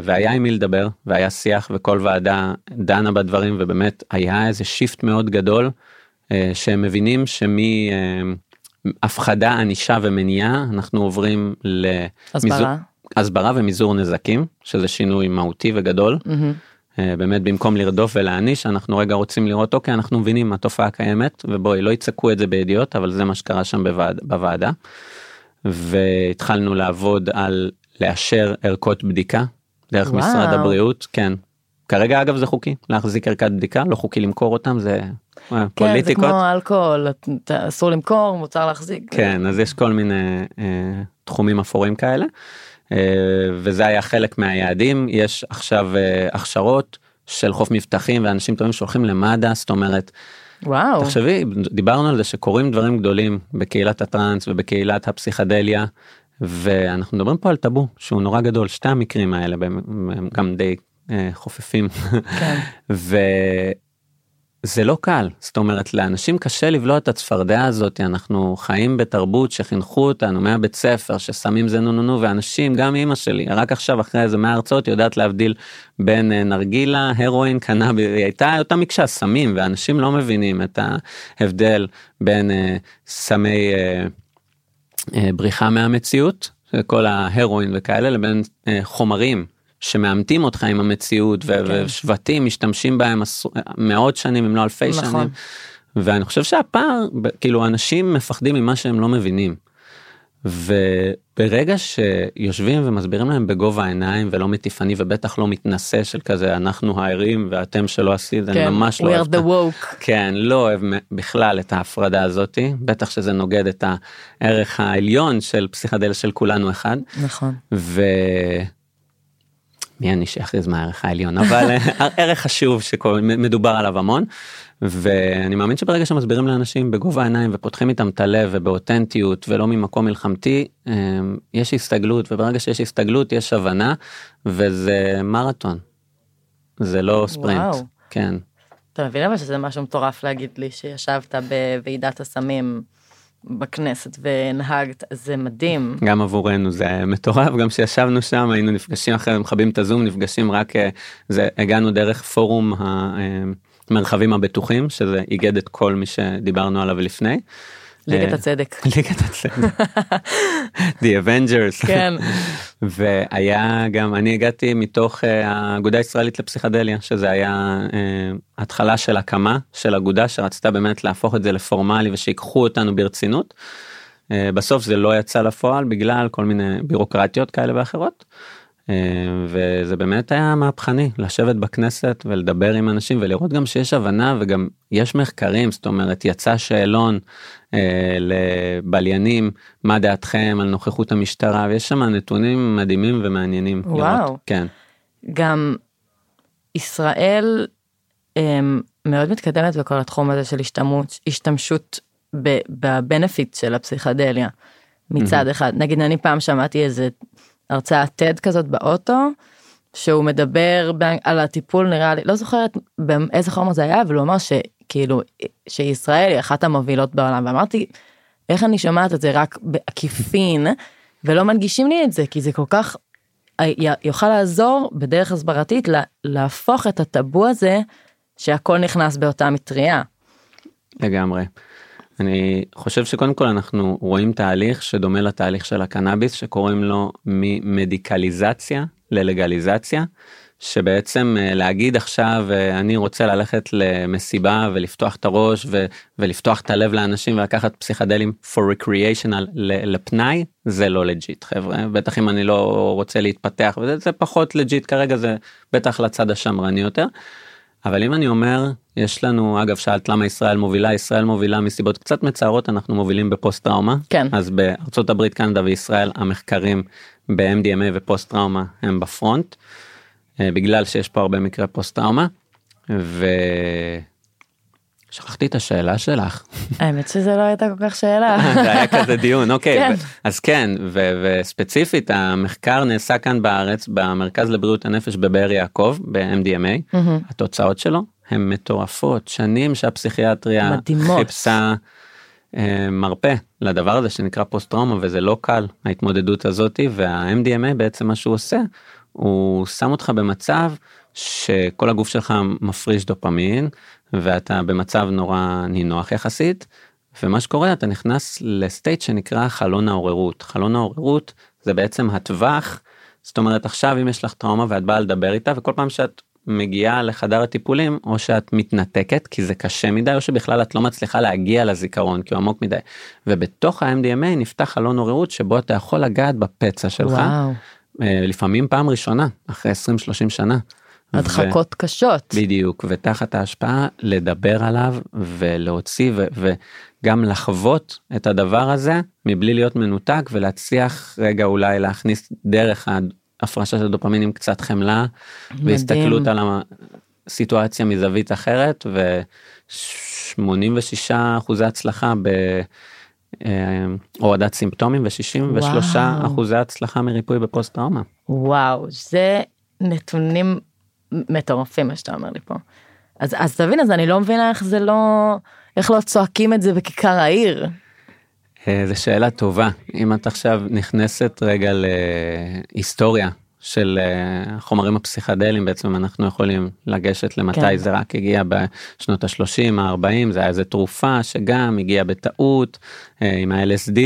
והיה עם מי לדבר והיה שיח וכל ועדה דנה בדברים ובאמת היה איזה שיפט מאוד גדול אה, שהם מבינים שמהפחדה ענישה ומניעה אנחנו עוברים הסברה. הסברה ומזעור נזקים שזה שינוי מהותי וגדול. אה, באמת במקום לרדוף ולהעניש אנחנו רגע רוצים לראות אוקיי אנחנו מבינים התופעה קיימת ובואי לא יצעקו את זה בידיעות אבל זה מה שקרה שם בוועד, בוועדה. והתחלנו לעבוד על לאשר ערכות בדיקה דרך וואו. משרד הבריאות כן. כרגע אגב זה חוקי להחזיק ערכת בדיקה לא חוקי למכור אותם זה אה, כן, זה פוליטיקות. כמו אלכוהול, אסור למכור, מותר להחזיק. כן אז יש כל מיני אה, תחומים אפורים כאלה אה, וזה היה חלק מהיעדים יש עכשיו אה, הכשרות של חוף מבטחים ואנשים טובים שהולכים למד"א זאת אומרת וואו. תחשבי דיברנו על זה שקורים דברים גדולים בקהילת הטראנס ובקהילת הפסיכדליה ואנחנו מדברים פה על טאבו שהוא נורא גדול שתי המקרים האלה הם הם גם די אה, חופפים כן. וזה לא קל. זאת אומרת לאנשים קשה לבלוע את הצפרדע הזאת. אנחנו חיים בתרבות שחינכו אותנו מהבית ספר ששמים זה נו נו נו ואנשים גם אמא שלי רק עכשיו אחרי איזה 100 הרצאות יודעת להבדיל בין אה, נרגילה הרואין קנאבי היא הייתה אותה מקשה סמים ואנשים לא מבינים את ההבדל בין אה, סמי אה, אה, בריחה מהמציאות כל ההרואין וכאלה לבין אה, חומרים שמאמתים אותך עם המציאות ו- כן. ושבטים משתמשים בהם מאות שנים אם לא אלפי נכון. שנים. ואני חושב שהפער כאילו אנשים מפחדים ממה שהם לא מבינים. וברגע שיושבים ומסבירים להם בגובה העיניים ולא מטיפני ובטח לא מתנשא של כזה אנחנו הערים ואתם שלא עשית אני כן, ממש לא אוהב the woke. כן לא אוהב בכלל את ההפרדה הזאתי בטח שזה נוגד את הערך העליון של פסיכדליה של כולנו אחד נכון. ו... מי אני שיכריז מה הערך העליון אבל אה, ערך חשוב שמדובר עליו המון ואני מאמין שברגע שמסבירים לאנשים בגובה העיניים ופותחים איתם את הלב ובאותנטיות ולא ממקום מלחמתי אה, יש הסתגלות וברגע שיש הסתגלות יש הבנה וזה מרתון. זה לא ספרינט. וואו. כן. אתה מבין אבל שזה משהו מטורף להגיד לי שישבת בוועידת הסמים בכנסת והנהגת, זה מדהים. גם עבורנו זה מטורף גם שישבנו שם היינו נפגשים אחרי מכבים את הזום נפגשים רק אה, זה הגענו דרך פורום המרחבים הבטוחים שזה איגד את כל מי שדיברנו עליו לפני. ליגת אה, הצדק. ליגת הצדק. The Avengers. כן. והיה גם אני הגעתי מתוך אה, האגודה הישראלית לפסיכדליה שזה היה אה, התחלה של הקמה של אגודה שרצתה באמת להפוך את זה לפורמלי ושיקחו אותנו ברצינות. בסוף זה לא יצא לפועל בגלל כל מיני בירוקרטיות כאלה ואחרות. וזה באמת היה מהפכני לשבת בכנסת ולדבר עם אנשים ולראות גם שיש הבנה וגם יש מחקרים זאת אומרת יצא שאלון לבליינים מה דעתכם על נוכחות המשטרה ויש שם נתונים מדהימים ומעניינים. וואו. לראות. כן. גם ישראל אמ, מאוד מתקדמת בכל התחום הזה של השתמשות, השתמשות בבנפיט של הפסיכדליה מצד אחד. נגיד אני פעם שמעתי איזה הרצאת TED כזאת באוטו שהוא מדבר על הטיפול נראה לי לא זוכרת באיזה חומר זה היה אבל הוא אמר שכאילו שישראל היא אחת המובילות בעולם ואמרתי איך אני שומעת את זה רק בעקיפין ולא מנגישים לי את זה כי זה כל כך יוכל לעזור בדרך הסברתית לה- להפוך את הטאבו הזה שהכל נכנס באותה מטריה. לגמרי. אני חושב שקודם כל אנחנו רואים תהליך שדומה לתהליך של הקנאביס שקוראים לו ממדיקליזציה ללגליזציה. שבעצם אה, להגיד עכשיו אה, אני רוצה ללכת למסיבה ולפתוח את הראש ו- ולפתוח את הלב לאנשים ולקחת פסיכדלים for recreational לפנאי זה לא legit חבר'ה בטח אם אני לא רוצה להתפתח וזה זה פחות legit כרגע זה בטח לצד השמרני יותר. אבל אם אני אומר יש לנו אגב שאלת למה ישראל מובילה ישראל מובילה מסיבות קצת מצערות אנחנו מובילים בפוסט טראומה כן אז בארצות הברית קנדה וישראל המחקרים ב-MDMA ופוסט טראומה הם בפרונט. אה, בגלל שיש פה הרבה מקרי פוסט טראומה. ושכחתי את השאלה שלך. האמת שזה לא הייתה כל כך שאלה. זה היה כזה דיון אוקיי כן. ו- אז כן ו- וספציפית המחקר נעשה כאן בארץ במרכז לבריאות הנפש בבאר יעקב ב-MDMA מהמם. התוצאות שלו הן מטורפות שנים שהפסיכיאטריה מדהימות. חיפשה אה, מרפא לדבר הזה שנקרא פוסט טראומה וזה לא קל ההתמודדות הזאתי וה-MDMA בעצם מה שהוא עושה הוא שם אותך במצב שכל הגוף שלך מפריש דופמין ואתה במצב נורא נינוח יחסית ומה שקורה אתה נכנס לסטייט שנקרא חלון העוררות. חלון העוררות זה בעצם הטווח זאת אומרת עכשיו אם יש לך טראומה ואת באה לדבר איתה וכל פעם שאת מגיעה לחדר הטיפולים או שאת מתנתקת כי זה קשה מדי או שבכלל את לא מצליחה להגיע לזיכרון כי הוא עמוק מדי. ובתוך ה-MDMA נפתח חלון עוררות שבו אתה יכול לגעת בפצע שלך. וואו. אה, לפעמים פעם ראשונה אחרי 20-30 שנה. ו- הדחקות קשות. בדיוק ותחת ההשפעה לדבר עליו ולהוציא ו- וגם לחוות את הדבר הזה מבלי להיות מנותק ולהצליח רגע אולי להכניס דרך ההפרשה של דופמינים קצת חמלה והסתכלות על הסיטואציה מזווית אחרת ו-86 אחוזי הצלחה בהורדת סימפטומים ו-63 וואו. אחוזי הצלחה מריפוי בפוסט טראומה. וואו זה נתונים מטורפים מה שאתה אומר לי פה. אז אז תבין אז אני לא מבינה איך זה לא איך לא צועקים את זה בכיכר העיר. אה, זו שאלה טובה אם את עכשיו נכנסת רגע להיסטוריה של אה, החומרים הפסיכדליים בעצם אנחנו יכולים לגשת למתי כן. זה רק הגיע בשנות ה-30 ה-40 זה היה איזה תרופה שגם הגיעה בטעות אה, עם ה-LSD.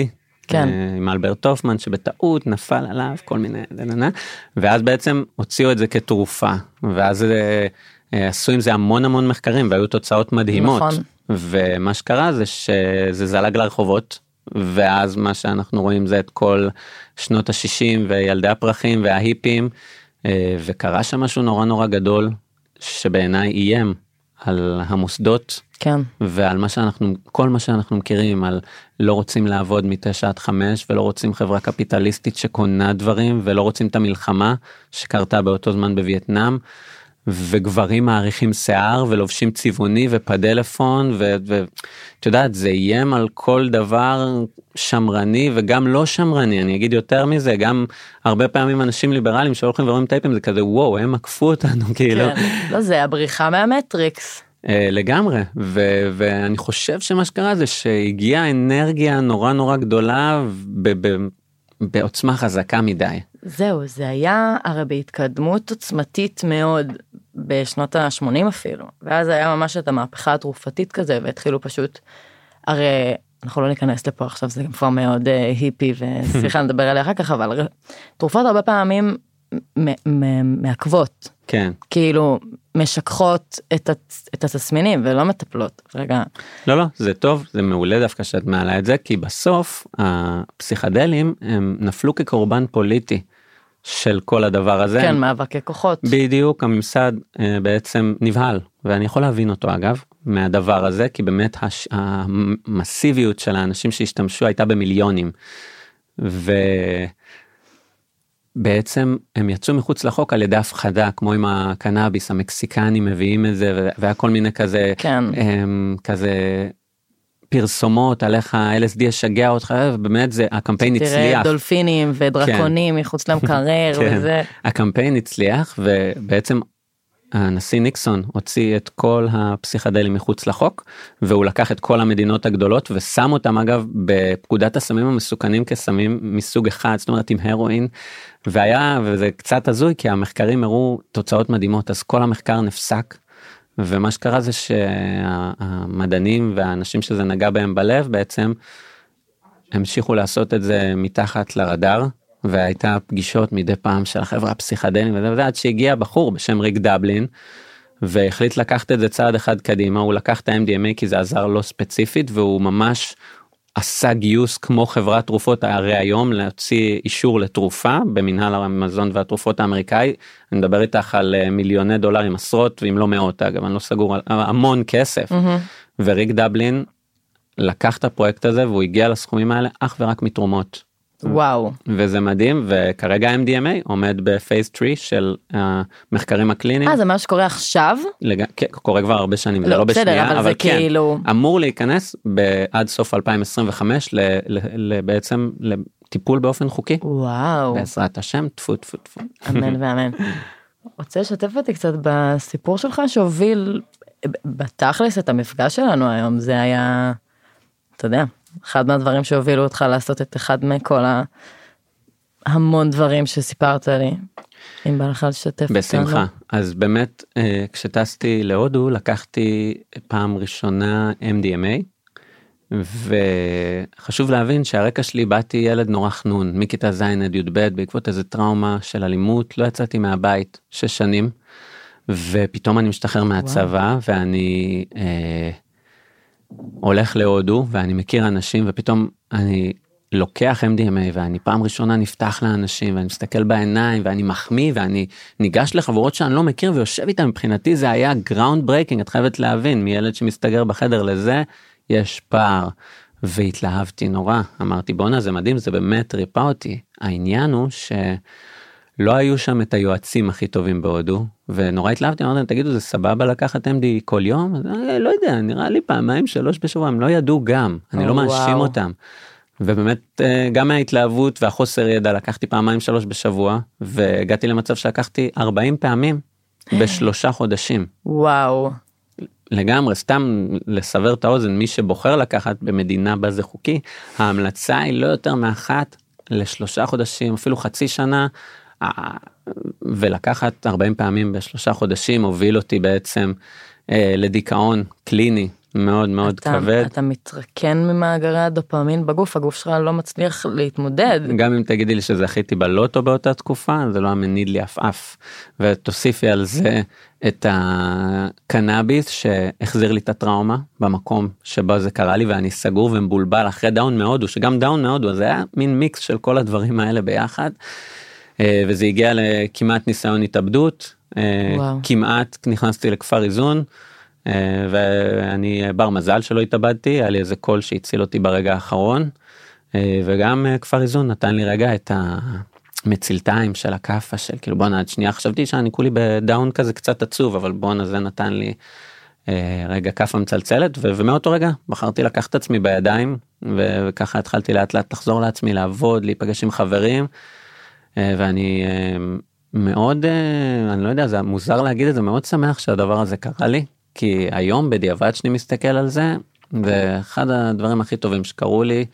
כן. אה, עם אלברט הופמן שבטעות נפל עליו כל מיני דננה, ואז בעצם הוציאו את זה כתרופה ואז אה, אה, עשו עם זה המון המון מחקרים והיו תוצאות מדהימות נכון. ומה שקרה זה שזה זלג לרחובות ואז מה שאנחנו רואים זה את כל שנות ה-60 וילדי הפרחים וההיפים אה, וקרה שם משהו נורא נורא גדול שבעיניי איים על המוסדות כן. ועל מה שאנחנו כל מה שאנחנו מכירים על לא רוצים לעבוד מתשע עד חמש ולא רוצים חברה קפיטליסטית שקונה דברים ולא רוצים את המלחמה שקרתה באותו זמן בווייטנאם. וגברים מעריכים שיער ולובשים צבעוני ופדלפון ואת יודעת זה איים על כל דבר שמרני וגם לא שמרני אני אגיד יותר מזה גם הרבה פעמים אנשים ליברליים שהולכים ורואים טייפים זה כזה וואו הם עקפו אותנו כאילו. כן. לא זה הבריחה מהמטריקס. אה, לגמרי ו- ואני חושב שמה שקרה זה שהגיעה אנרגיה נורא נורא גדולה ב- ב- בעוצמה חזקה מדי. זהו זה היה הרי בהתקדמות עוצמתית מאוד בשנות ה-80 אפילו. ואז היה ממש את המהפכה התרופתית כזה והתחילו פשוט הרי אנחנו לא ניכנס לפה עכשיו זה כבר מאוד uh, היפי וסליחה נדבר עליה אחר כך אבל תרופות הרבה פעמים מעכבות. כן. כאילו משככות את, את התסמינים ולא מטפלות. רגע. לא לא זה טוב זה מעולה דווקא שאת מעלה את זה כי בסוף הפסיכדלים הם נפלו כקורבן פוליטי של כל הדבר הזה. כן מאבקי כוחות בדיוק הממסד אה, בעצם נבהל ואני יכול להבין אותו אגב מהדבר הזה כי באמת הש... המסיביות של האנשים שהשתמשו הייתה במיליונים. ובעצם הם יצאו מחוץ לחוק על ידי הפחדה כמו עם הקנאביס המקסיקנים מביאים את זה והיה כל מיני כזה כן הם, כזה פרסומות על איך ה-LSD ישגע אותך ובאמת זה הקמפיין תראה הצליח. דולפינים ודרקונים מחוץ למקרר כן. וזה הקמפיין הצליח ובעצם הנשיא ניקסון הוציא את כל הפסיכדלים מחוץ לחוק והוא לקח את כל המדינות הגדולות ושם אותם אגב בפקודת הסמים המסוכנים כסמים מסוג אחד זאת אומרת עם הרואין והיה וזה קצת הזוי כי המחקרים הראו תוצאות מדהימות אז כל המחקר נפסק ומה שקרה זה שהמדענים והאנשים שזה נגע בהם בלב בעצם המשיכו לעשות את זה מתחת לרדאר והייתה פגישות מדי פעם של החברה הפסיכדליים וזה וזה עד שהגיע בחור בשם ריק דבלין והחליט לקחת את זה צעד אחד קדימה. הוא לקח את ה-MDMA כי זה עזר לו ספציפית והוא ממש עשה גיוס כמו חברת תרופות הרי היום להוציא אישור לתרופה במנהל המזון והתרופות האמריקאי אני מדבר איתך על אה, מיליוני דולרים עשרות ואם לא מאות אגב אני לא סגור על המון כסף Mm-hmm. וריק דבלין לקח את הפרויקט הזה והוא הגיע לסכומים האלה אך ורק מתרומות וואו. וזה מדהים וכרגע MDMA עומד בפייס 3 של המחקרים הקליניים. אה, זה מה שקורה עכשיו? לג... כן, קורה כבר הרבה שנים, זה לא, לא בסדר, בשנייה, אבל אבל, זה כן, כאילו- אמור להיכנס ב... עד סוף 2025 ל... ל... ל... בעצם לטיפול באופן חוקי, וואו. בעזרת השם, טפו טפו טפו. אמן ואמן. רוצה לשתף אותי קצת בסיפור שלך שהוביל בתכלס את המפגש שלנו היום זה היה אתה יודע אחד מהדברים שהובילו אותך לעשות את אחד מכל ההמון דברים שסיפרת לי. אם בא לך לשתף בשמחה. אותנו. אז באמת אה, כשטסתי להודו לקחתי פעם ראשונה MDMA וחשוב להבין שהרקע שלי באתי ילד נורא חנון מכיתה ז' עד י"ב בעקבות איזה טראומה של אלימות לא יצאתי מהבית שש שנים ופתאום אני משתחרר מהצבא ואני אה, הולך להודו ואני מכיר אנשים ופתאום אני לוקח MDMA ואני פעם ראשונה נפתח לאנשים ואני מסתכל בעיניים ואני מחמיא ואני ניגש לחברות שאני לא מכיר ויושב איתם. מבחינתי זה היה ground breaking את חייבת להבין מילד שמסתגר בחדר לזה יש פער. והתלהבתי נורא. אמרתי בואנה זה מדהים זה באמת ריפא אותי. העניין הוא שלא היו שם את היועצים הכי טובים בהודו ונורא התלהבתי אמרתי להם תגידו זה סבבה לקחת MD כל יום "אה, לא יודע נראה לי פעמיים שלוש בשבוע הם לא ידעו גם אני לא מאשים. אותם. ובאמת אה, גם מההתלהבות והחוסר ידע לקחתי פעמיים שלוש בשבוע והגעתי למצב שלקחתי 40 פעמים בשלושה חודשים וואו. לגמרי סתם לסבר את האוזן מי שבוחר לקחת במדינה בה זה חוקי ההמלצה היא לא יותר מאחת לשלושה חודשים אפילו חצי שנה ולקחת 40 פעמים בשלושה חודשים הוביל אותי בעצם אה, לדיכאון קליני מאוד מאוד אתה, כבד. אתה מתרקן ממאגרי הדופמין בגוף הגוף שלך לא מצליח להתמודד. גם אם תגידי לי שזכיתי בלוטו באותה תקופה זה לא היה מניד לי עפעף ותוסיפי על זה את הקנאביס שהחזיר לי את הטראומה במקום שבו זה קרה לי ואני סגור ומבולבל אחרי down מהודו שגם down מהודו זה היה מין מיקס של כל הדברים האלה ביחד. אה, וזה הגיע לכמעט ניסיון התאבדות אה, וואו. כמעט נכנסתי לכפר איזון. אה, ואני בר מזל שלא התאבדתי היה לי איזה קול שהציל אותי ברגע האחרון וגם כפר איזון נתן לי רגע את המצילתיים של הכאפה של כאילו בואנה עד שנייה חשבתי שאני כולי בדאון כזה קצת עצוב אבל בואנה זה נתן לי רגע כאפה מצלצלת ו- ומאותו רגע בחרתי לקחת את עצמי בידיים ו- וככה התחלתי לאט לאט לחזור לעצמי לעבוד להיפגש עם חברים ואני אה, מאוד אה, אני לא יודע זה מוזר להגיד את זה מאוד שמח שהדבר הזה קרה לי כי היום בדיעבד שאני מסתכל על זה זה אחד הדברים הכי טובים שקרו לי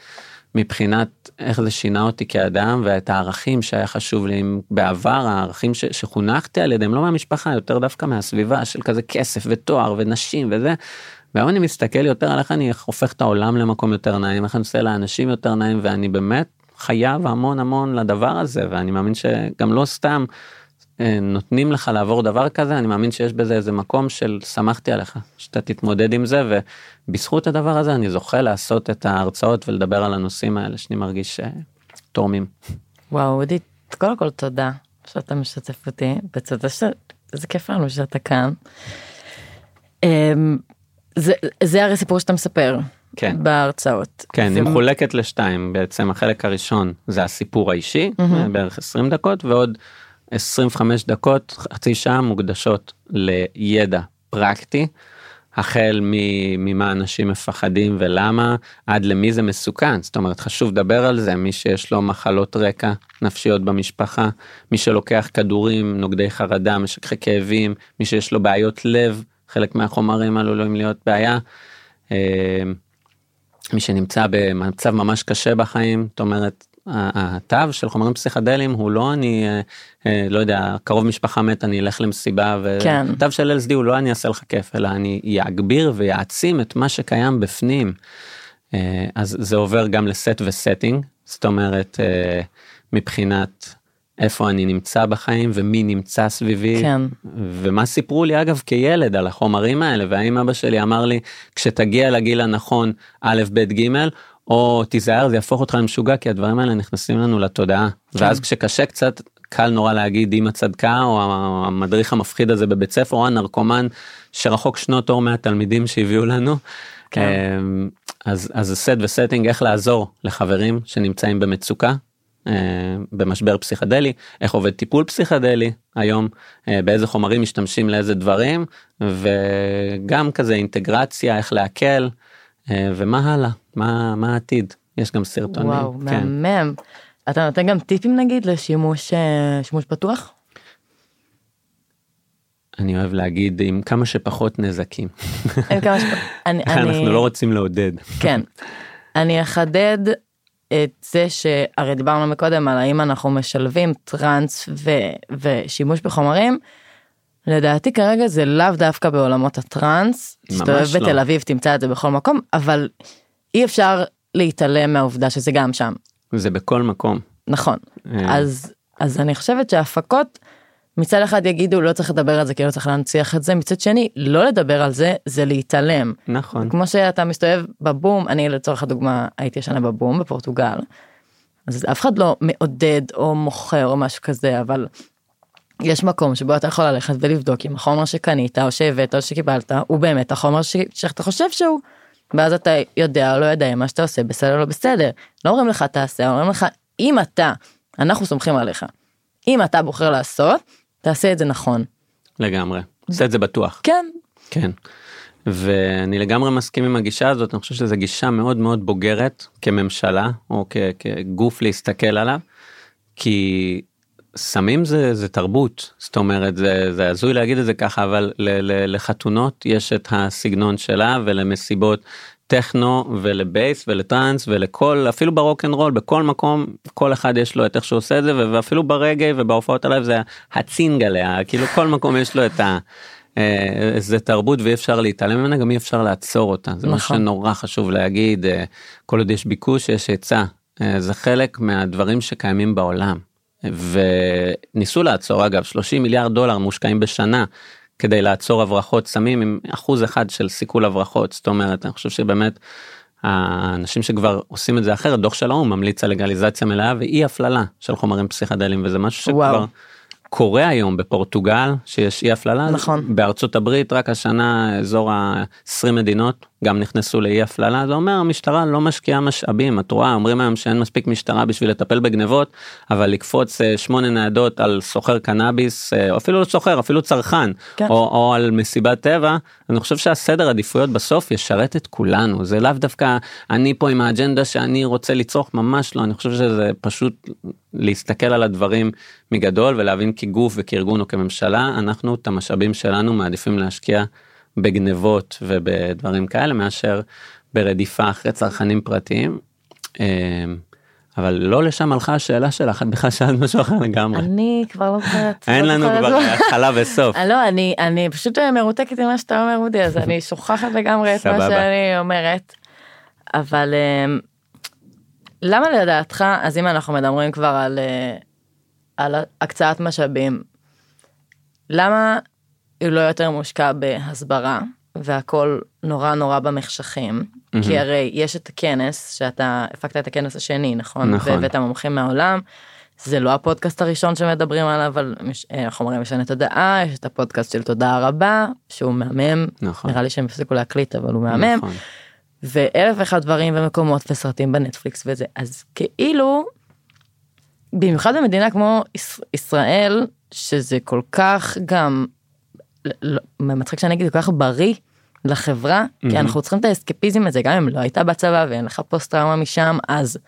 מבחינת איך זה שינה אותי כאדם ואת הערכים שהיה חשוב לי בעבר הערכים ש, שחונכתי על ידיהם לא מהמשפחה יותר דווקא מהסביבה של כזה כסף ותואר ונשים וזה. והיום אני מסתכל יותר על איך אני הופך את העולם למקום יותר נעים איך אני עושה לאנשים יותר נעים ואני באמת חייב המון המון לדבר הזה ואני מאמין שגם לא סתם אה, נותנים לך לעבור דבר כזה אני מאמין שיש בזה איזה מקום של שמחתי עליך שאתה תתמודד עם זה ובזכות הדבר הזה אני זוכה לעשות את ההרצאות ולדבר על הנושאים האלה שאני מרגיש אה, תורמים. וואו אודי קודם כל תודה שאתה משתף אותי בצד ש... זה כיף לנו שאתה כאן. אמ, זה זה הרי סיפור שאתה מספר כן. בהרצאות. כן, היא מחולקת לשתיים בעצם החלק הראשון זה הסיפור האישי מהמם. בערך 20 דקות ועוד 25 דקות חצי שעה מוקדשות לידע פרקטי החל ממה אנשים מפחדים ולמה עד למי זה מסוכן זאת אומרת חשוב לדבר על זה מי שיש לו מחלות רקע נפשיות במשפחה מי שלוקח כדורים נוגדי חרדה משככי כאבים מי שיש לו בעיות לב חלק מהחומרים עלולים להיות בעיה. מי שנמצא במצב ממש קשה בחיים, זאת אומרת, התו של חומרים פסיכדליים הוא לא אני אה, אה, לא יודע קרוב משפחה מת אני אלך למסיבה כן. ותו של LSD הוא לא אני אעשה לך כיף אלא אני יגביר ויעצים את מה שקיים בפנים. אה, אז זה עובר גם לסט וסטינג זאת אומרת מבחינת איפה אני נמצא בחיים ומי נמצא סביבי כן. ומה סיפרו לי אגב כילד על החומרים האלה והאם אבא שלי אמר לי כשתגיע לגיל הנכון א' ב' ג' או תיזהר זה יהפוך אותך למשוגע כי הדברים האלה נכנסים לנו לתודעה ואז כשקשה קצת קל נורא להגיד אמא צדקה או המדריך המפחיד הזה בבית ספר או הנרקומן שרחוק שנות אור מהתלמידים שהביאו לנו. כן. אמ, אז אז set ו setting איך לעזור לחברים שנמצאים במצוקה במשבר פסיכדלי איך עובד טיפול פסיכדלי היום אה, באיזה חומרים משתמשים לאיזה דברים וגם כזה אינטגרציה איך להקל אה, ומה הלאה מה מה העתיד יש גם סרטונים וואו, כן. מהמם. אתה נותן גם טיפים נגיד לשימוש אה, שימוש פתוח? אני אוהב להגיד עם כמה שפחות נזקים אין כמה שפ- אני- אנחנו לא רוצים לעודד כן. אני אחדד את זה שהרי דיברנו מקודם על האם אנחנו משלבים טראנס ו, ושימוש בחומרים. לדעתי כרגע זה לאו דווקא בעולמות הטראנס. תסתובב לא. בתל אביב תמצא את זה בכל מקום אבל אי אפשר להתעלם מהעובדה שזה גם שם. זה בכל מקום. נכון. אה. אז אז אני חושבת שהפקות מצד אחד יגידו לא צריך לדבר על זה כי לא צריך להנציח את זה מצד שני לא לדבר על זה זה להתעלם. נכון כמו שאתה מסתובב בבום אני לצורך הדוגמה הייתי ישנה בבום בפורטוגל. אז אף אחד לא מעודד או מוכר או משהו כזה אבל יש מקום שבו אתה יכול ללכת ולבדוק אם החומר שקנית או שהבאת או שקיבלת הוא באמת החומר ש... שאתה חושב שהוא. ואז אתה יודע או לא יודע אם מה שאתה עושה בסדר או לא בסדר. לא אומרים לך תעשה אומרים לך אם אתה אנחנו סומכים עליך. אם אתה בוחר לעשות תעשה את זה נכון. לגמרי. עושה את זה בטוח. כן. כן. ואני לגמרי מסכים עם הגישה הזאת אני חושב שזו גישה מאוד מאוד בוגרת כממשלה או כ- כגוף להסתכל עליו כי סמים זה זה תרבות זאת אומרת זה זה הזוי להגיד את זה ככה אבל ל- ל- לחתונות יש את הסגנון שלה ולמסיבות טכנו ולבייס ולטראנס ולכל אפילו ב rock and roll בכל מקום כל אחד יש לו את איך שהוא עושה את זה ואפילו ברגעי ובהופעות עליו זה הצ'ילום כאילו כל מקום יש לו את ה... אה, זה תרבות ואי אפשר להתעלם ממנה גם אי אפשר לעצור אותה. זה מה נכון. שנורא חשוב להגיד אה, כל עוד יש ביקוש יש היצע. אה, זה חלק מהדברים שקיימים בעולם. וניסו לעצור אגב 30 מיליארד דולר מושקעים בשנה כדי לעצור הברחות סמים עם אחוז אחד של סיכול הברחות זאת אומרת אני חושב שבאמת האנשים שכבר עושים את זה אחרת דוח של האו"ם ממליץ על לגליזציה מלאה ואי הפללה של חומרים פסיכדליים וזה משהו שכבר וואו. קורה היום בפורטוגל שיש אי הפללה נכון. בארצות הברית רק השנה אזור ה-20 מדינות גם נכנסו לאי הפללה זה אומר המשטרה לא משקיעה משאבים. את רואה אומרים היום שאין מספיק משטרה בשביל לטפל בגנבות אבל לקפוץ אה, שמונה ניידות על סוחר קנאביס אה, או אפילו לא סוחר אפילו צרכן כן. או, או על מסיבת טבע אני חושב שהסדר עדיפויות בסוף ישרת את כולנו. זה לאו דווקא אני פה עם האג'נדה שאני רוצה לצרוך ממש לא. אני חושב שזה פשוט להסתכל על הדברים מגדול ולהבין כגוף וכארגון או כממשלה אנחנו את המשאבים שלנו מעדיפים להשקיע בגנבות ובדברים כאלה מאשר ברדיפה אחרי צרכנים פרטיים. אה, אבל לא לשם הלכה השאלה שלך את בכלל שאלת משהו אחר לגמרי. אני כבר לא זוכרת. אין לא לנו כבר. התחלה וסוף. אה, לא אני אני פשוט אה, מרותקת עם מה שאתה אומר אודי אז אני שוכחת לגמרי את מה. שאני אומרת. אבל אה, למה לדעתך אז אם אנחנו מדברים כבר על אה, על הקצאת משאבים למה הוא לא יותר מושקע בהסברה והכל נורא נורא במחשכים כי הרי יש את הכנס שאתה הפקת את הכנס השני נכון נכון. והבאת מומחים מהעולם. זה לא הפודקאסט הראשון שמדברים עליו על אה, חומרים משנה תודעה יש את הפודקאסט של תודה רבה שהוא מהמם נכון. נראה לי שהם הפסיקו להקליט אבל הוא מהמם נכון. ואלף ואחד דברים ומקומות וסרטים בנטפליקס וזה אז כאילו במיוחד במדינה כמו יש- ישראל שזה כל כך גם מצחיק שאני אגיד כל כך בריא לחברה כי אנחנו צריכים את האסקפיזם הזה גם אם לא הייתה בצבא ואין לך פוסט טראומה משם אז.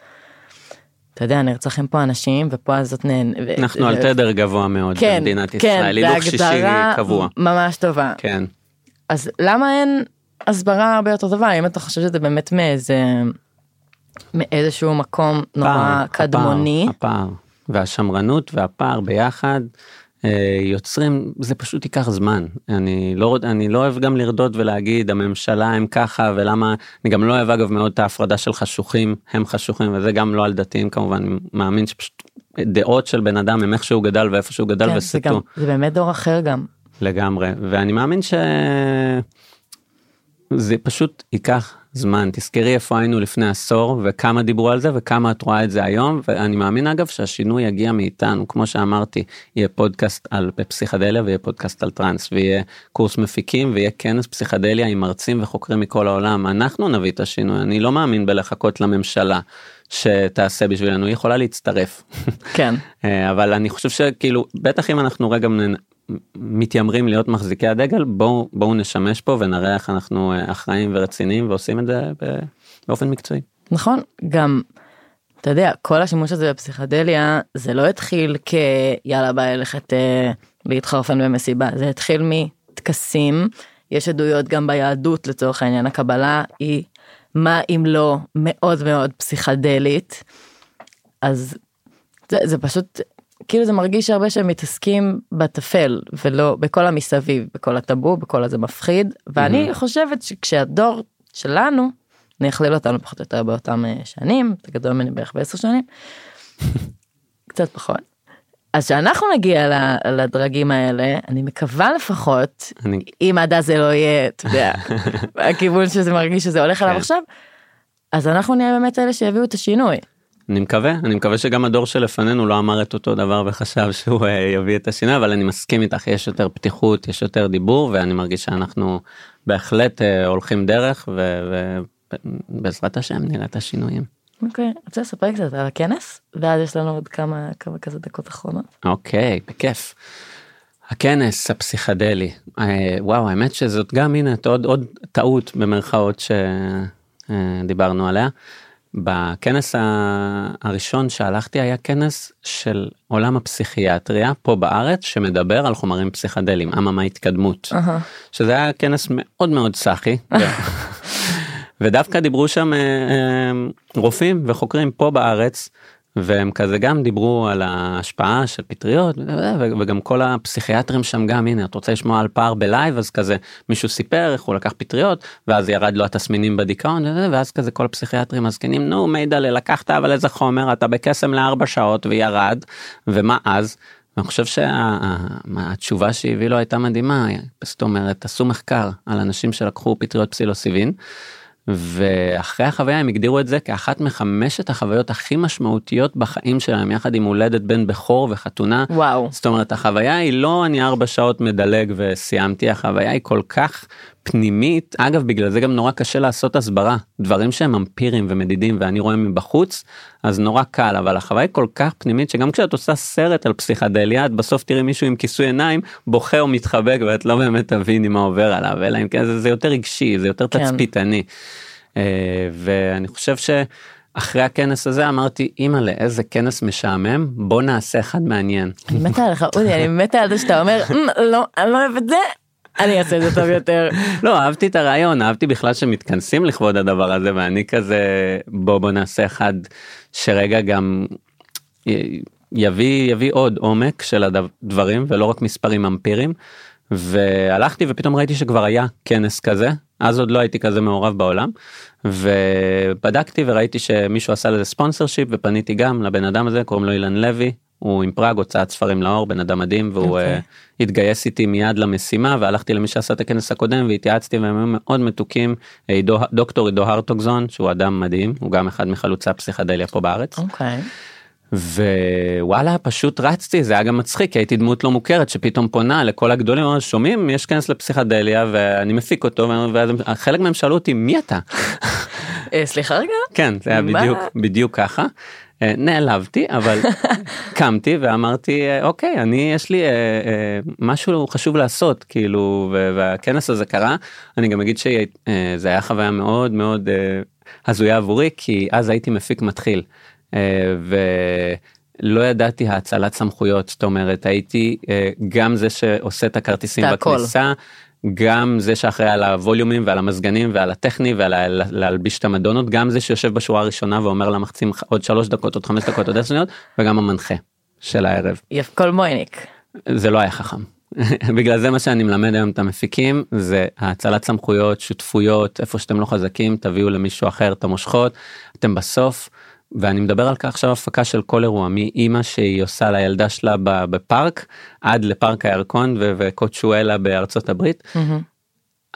אתה יודע נרצחים פה אנשים ופה אז זאת נהן. ו- אנחנו על ו- תדר גבוה מאוד כן, במדינת כן, ישראל. הילוך שישי בהגדרה קבוע. ממש טובה. כן. אז למה אין הסברה הרבה יותר טובה אם אתה חושב שזה באמת מאיזה מאיזשהו מקום נורא הפער, קדמוני. הפער, הפער והשמרנות והפער ביחד יוצרים זה פשוט ייקח זמן אני לא אני לא אוהב גם לרדות ולהגיד הממשלה הם ככה ולמה אני גם לא אוהב אגב מאוד את ההפרדה של חשוכים הם חשוכים וזה גם לא על דתיים כמובן אני מאמין שפשוט דעות של בן אדם הם איך שהוא גדל ואיפה שהוא גדל כן, זה, וסטו גם, זה באמת דור אחר גם. לגמרי ואני מאמין ש... זה פשוט ייקח זמן. תזכרי איפה היינו לפני עשור וכמה דיברו על זה וכמה את רואה את זה היום ואני מאמין אגב שהשינוי יגיע מאיתנו. כמו שאמרתי יהיה פודקאסט על פסיכדליה ויהיה פודקאסט על טראנס ויהיה קורס מפיקים ויהיה כנס פסיכדליה עם מרצים וחוקרים מכל העולם. אנחנו נביא את השינוי. אני לא מאמין בלחכות לממשלה שתעשה בשבילנו. היא יכולה להצטרף. כן. אה, אבל אני חושב שכאילו בטח אם אנחנו רגע מתיימרים להיות מחזיקי הדגל בואו בואו נשמש פה ונראה איך אנחנו אה, אחראים ורציניים ועושים את זה באופן מקצועי. נכון גם אתה יודע כל השימוש הזה בפסיכדליה זה לא התחיל כיאללה בא ללכת אה, להתחרפן במסיבה זה התחיל מטקסים יש עדויות גם ביהדות לצורך העניין הקבלה היא מה אם לא מאוד מאוד פסיכדלית אז זה, זה פשוט כאילו זה מרגיש הרבה שהם מתעסקים בטפל ולא בכל המסביב בכל הטאבו בכל הזה מפחיד ואני חושבת שכשהדור שלנו אני אכליל אותנו פחות או יותר באותם אה, שנים אתה גדול ממני בערך בעשר שנים קצת פחות. אז שאנחנו נגיע לדרגים האלה אני מקווה לפחות אני אם עד אז זה לא יהיה אתה יודע הכיוון שזה מרגיש שזה הולך עליו כן. עכשיו. אז אנחנו נהיה באמת אלה שיביאו את השינוי. אני מקווה אני מקווה שגם הדור שלפנינו לא אמר את אותו דבר וחשב שהוא אה, יביא את השינוי אבל אני מסכים איתך יש יותר פתיחות יש יותר דיבור ואני מרגיש שאנחנו בהחלט אה, הולכים דרך ובעזרת השם נראה את השינויים. אוקיי, רוצה לספר קצת על הכנס ואז יש לנו עוד כמה כמה כזה דקות אחרונות. אוקיי, בכיף. הכנס הפסיכדלי, אה, וואו, האמת שזאת גם הנה עוד, עוד טעות במרכאות שדיברנו עליה. בכנס הראשון שהלכתי היה כנס של עולם הפסיכיאטריה פה בארץ שמדבר על חומרים פסיכדליים, אממה התקדמות, אהה. שזה היה כנס מאוד מאוד סאחי. ודווקא דיברו שם אה, אה, רופאים וחוקרים פה בארץ והם כזה גם דיברו על ההשפעה של פטריות וגם כל הפסיכיאטרים שם גם הנה את רוצה לשמוע על פער בלייב אז כזה מישהו סיפר איך הוא לקח פטריות ואז ירד לו התסמינים בדיכאון ואז כזה כל הפסיכיאטרים מזקינים נו מידע לקחת אבל איזה חומר אתה בקסם לארבע שעות וירד ומה אז. אני חושב שהתשובה שהביא לו הייתה מדהימה זאת אומרת עשו מחקר על אנשים שלקחו פטריות פסילוסיבין ואחרי החוויה הם הגדירו את זה כאחת מחמשת החוויות הכי משמעותיות בחיים שלהם יחד עם הולדת בן בכור וחתונה. וואו. זאת אומרת החוויה היא לא אני ארבע שעות מדלג וסיימתי החוויה היא כל כך פנימית אגב בגלל זה גם נורא קשה לעשות הסברה דברים שהם אמפיריים ומדידים ואני רואה מבחוץ אז נורא קל אבל החוויה היא כל כך פנימית שגם כשאת עושה סרט על פסיכדליה את בסוף תראי מישהו עם כיסוי עיניים בוכה או מתחבק ואת לא באמת תביני מה עובר עליו אלא אם כן זה, זה יותר רגשי זה יותר כן. תצפיתני אה, ואני חושב ש. אחרי הכנס הזה אמרתי אימא'לה איזה כנס משעמם בוא נעשה אחד מעניין אני מתה עליך אודי אני מתה על זה שאתה אומר "אמ, לא אני לא אוהב את זה אני אעשה את זה טוב יותר. לא אהבתי את הרעיון אהבתי בכלל שמתכנסים לכבוד הדבר הזה ואני כזה בוא בוא נעשה אחד שרגע גם י- יביא יביא עוד עומק של הדברים ולא רק מספרים אמפיריים. והלכתי ופתאום ראיתי שכבר היה כנס כזה אז עוד לא הייתי כזה מעורב בעולם ובדקתי וראיתי שמישהו עשה לזה ספונסר שיפ ופניתי גם לבן אדם הזה קוראים לו אילן לוי הוא עם פראג הוצאת ספרים לאור בן אדם מדהים והוא okay. התגייס איתי מיד למשימה והלכתי למי שעשה את הכנס הקודם והתייעצתי והם היו מאוד מתוקים אה, עידו, דוקטור עידו הרטוגזון שהוא אדם מדהים הוא גם אחד מחלוצי הפסיכדליה פה בארץ אוקיי. ווואלה פשוט רצתי זה היה גם מצחיק הייתי דמות לא מוכרת שפתאום פונה לכל הגדולים שומעים יש כנס לפסיכדליה ואני מפיק אותו ואז חלק מהם שאלו אותי מי אתה אה, סליחה רגע. כן זה היה? בדיוק בדיוק ככה. אה, נעלבתי אבל קמתי ואמרתי אה, אוקיי אני יש לי אה, אה, משהו חשוב לעשות כאילו והכנס הזה קרה אני גם אגיד שזה היה חוויה מאוד מאוד אה, הזויה עבורי כי אז הייתי מפיק מתחיל אה, ולא ידעתי האצלת סמכויות זאת אומרת הייתי אה, גם זה שעושה את הכרטיסים. בכניסה. גם זה שאחראי על הווליומים ועל המזגנים ועל הטכני ועל להלביש את המדונות, גם זה שיושב בשורה הראשונה ואומר למחצים עוד שלוש דקות, עוד חמש דקות, עוד עשר שניות, וגם המנחה של הערב. יפ קולמויניק. זה לא היה חכם. בגלל זה מה שאני מלמד היום את המפיקים זה האצלת סמכויות שותפויות איפה שאתם לא חזקים תביאו למישהו אחר את המושכות אתם בסוף ואני מדבר על כך עכשיו הפקה של כל אירוע מאימא שהיא עושה לילדה שלה בפארק עד לפארק הירקון וקוצ'ואלה בארצות הברית.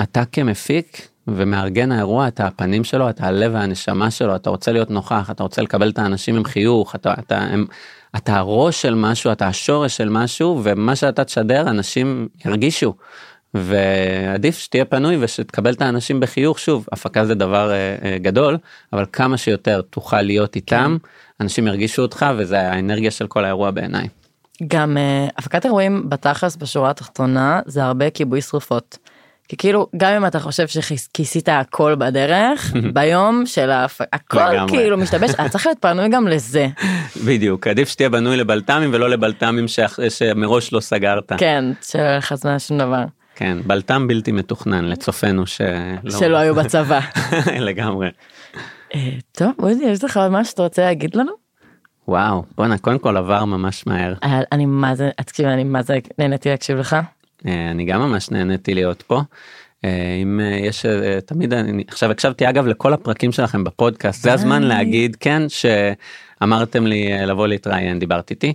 אתה כמפיק ומארגן האירוע אתה הפנים שלו אתה הלב והנשמה שלו אתה רוצה להיות נוכח אתה רוצה לקבל את האנשים עם חיוך אתה אתה הם, אתה הראש של משהו אתה השורש של משהו ומה שאתה תשדר אנשים ירגישו. ועדיף שתהיה פנוי ושתקבל את האנשים בחיוך שוב הפקה זה דבר אה, אה, גדול אבל כמה שיותר תוכל להיות איתם אנשים ירגישו אותך וזה האנרגיה של כל האירוע בעיניי. גם uh, הפקת אירועים בתכלס בשורה התחתונה זה הרבה כיבוי שרפות. כי כאילו גם אם אתה חושב שכיסית הכל בדרך ביום של ההפקה הכל לגמרי. כאילו משתבש אתה צריך להיות פנוי גם לזה בדיוק עדיף שתהיה בנוי לבלת"מים ולא לבלת"מים שמראש לא סגרת. כן שלא לך זמן שום דבר כן, בלטם בלתי מתוכנן לצופינו שלא... שלא היו בצבא. לגמרי. אה, טוב עוזי יש לך עוד משהו שאתה רוצה להגיד לנו? וואו, בואנה, קודם כל עבר ממש מהר. אה, אני מה זה תקשיב אני מה זה נהניתי להקשיב לך. אה, אני גם ממש נהניתי להיות פה. אם יש תמיד אני עכשיו הקשבתי אגב לכל הפרקים שלכם בפודקאסט זה הזמן. להגיד כן שאמרתם לי לבוא להתראיין דיברת איתי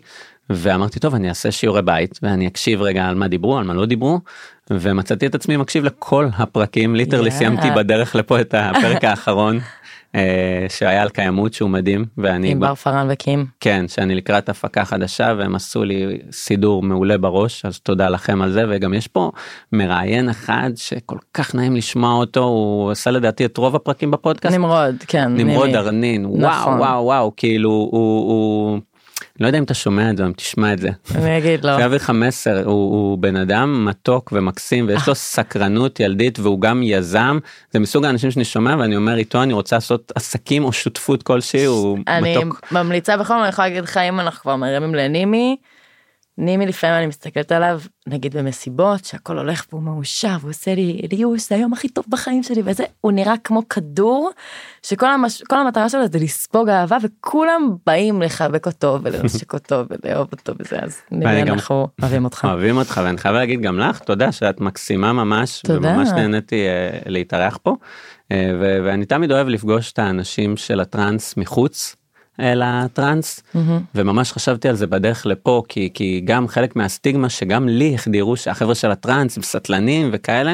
ואמרתי טוב אני אעשה שיעורי בית ואני אקשיב רגע על מה דיברו על מה לא דיברו ומצאתי את עצמי מקשיב לכל הפרקים literally yeah. סיימתי בדרך לפה את הפרק האחרון אה, שהיה על קיימות שהוא מדהים ואני עם ברפרנט וקיים. כן שאני לקראת הפקה חדשה והם עשו לי סידור מעולה בראש אז תודה לכם על זה וגם יש פה מראיין אחד שכל כך נעים לשמוע אותו הוא עשה לדעתי את רוב הפרקים בפודקאסט נמרוד כן. נמרוד. ארנין נכון. וואו וואו וואו כאילו הוא, הוא לא יודע אם אתה שומע את זה אם תשמע את זה. אני אגיד לו. אני אעביר לך מסר הוא, הוא בן אדם מתוק ומקסים ויש לו סקרנות ילדית והוא גם יזם זה מסוג האנשים שאני שומע ואני אומר איתו אני רוצה לעשות עסקים או שותפות כלשהי הוא אני מתוק. ממליצה בכל זאת אני יכולה להגיד לך אם אנחנו כבר מרימים לנימי. נימי לפעמים אני מסתכלת עליו נגיד במסיבות שהכל הולך והוא מאושר והוא עושה לי ליוש זה היום הכי טוב בחיים שלי וזה הוא נראה כמו כדור שכל המש... המטרה שלו זה לספוג אהבה וכולם באים לחבק אותו ולנשק אותו ולאהוב אותו וזה אז נימי ואני גם- אנחנו אוהבים אותך. אוהבים אותך ואני חייב להגיד גם לך תודה שאת מקסימה ממש תודה. וממש נהניתי אה, להתארח פה אה, ואני תמיד אוהב לפגוש את האנשים של הטראנס מחוץ לטראנס מהמם. וממש חשבתי על זה בדרך לפה כי כי גם חלק מהסטיגמה שגם לי החדירו שהחבר'ה של הטראנס הם סטלנים וכאלה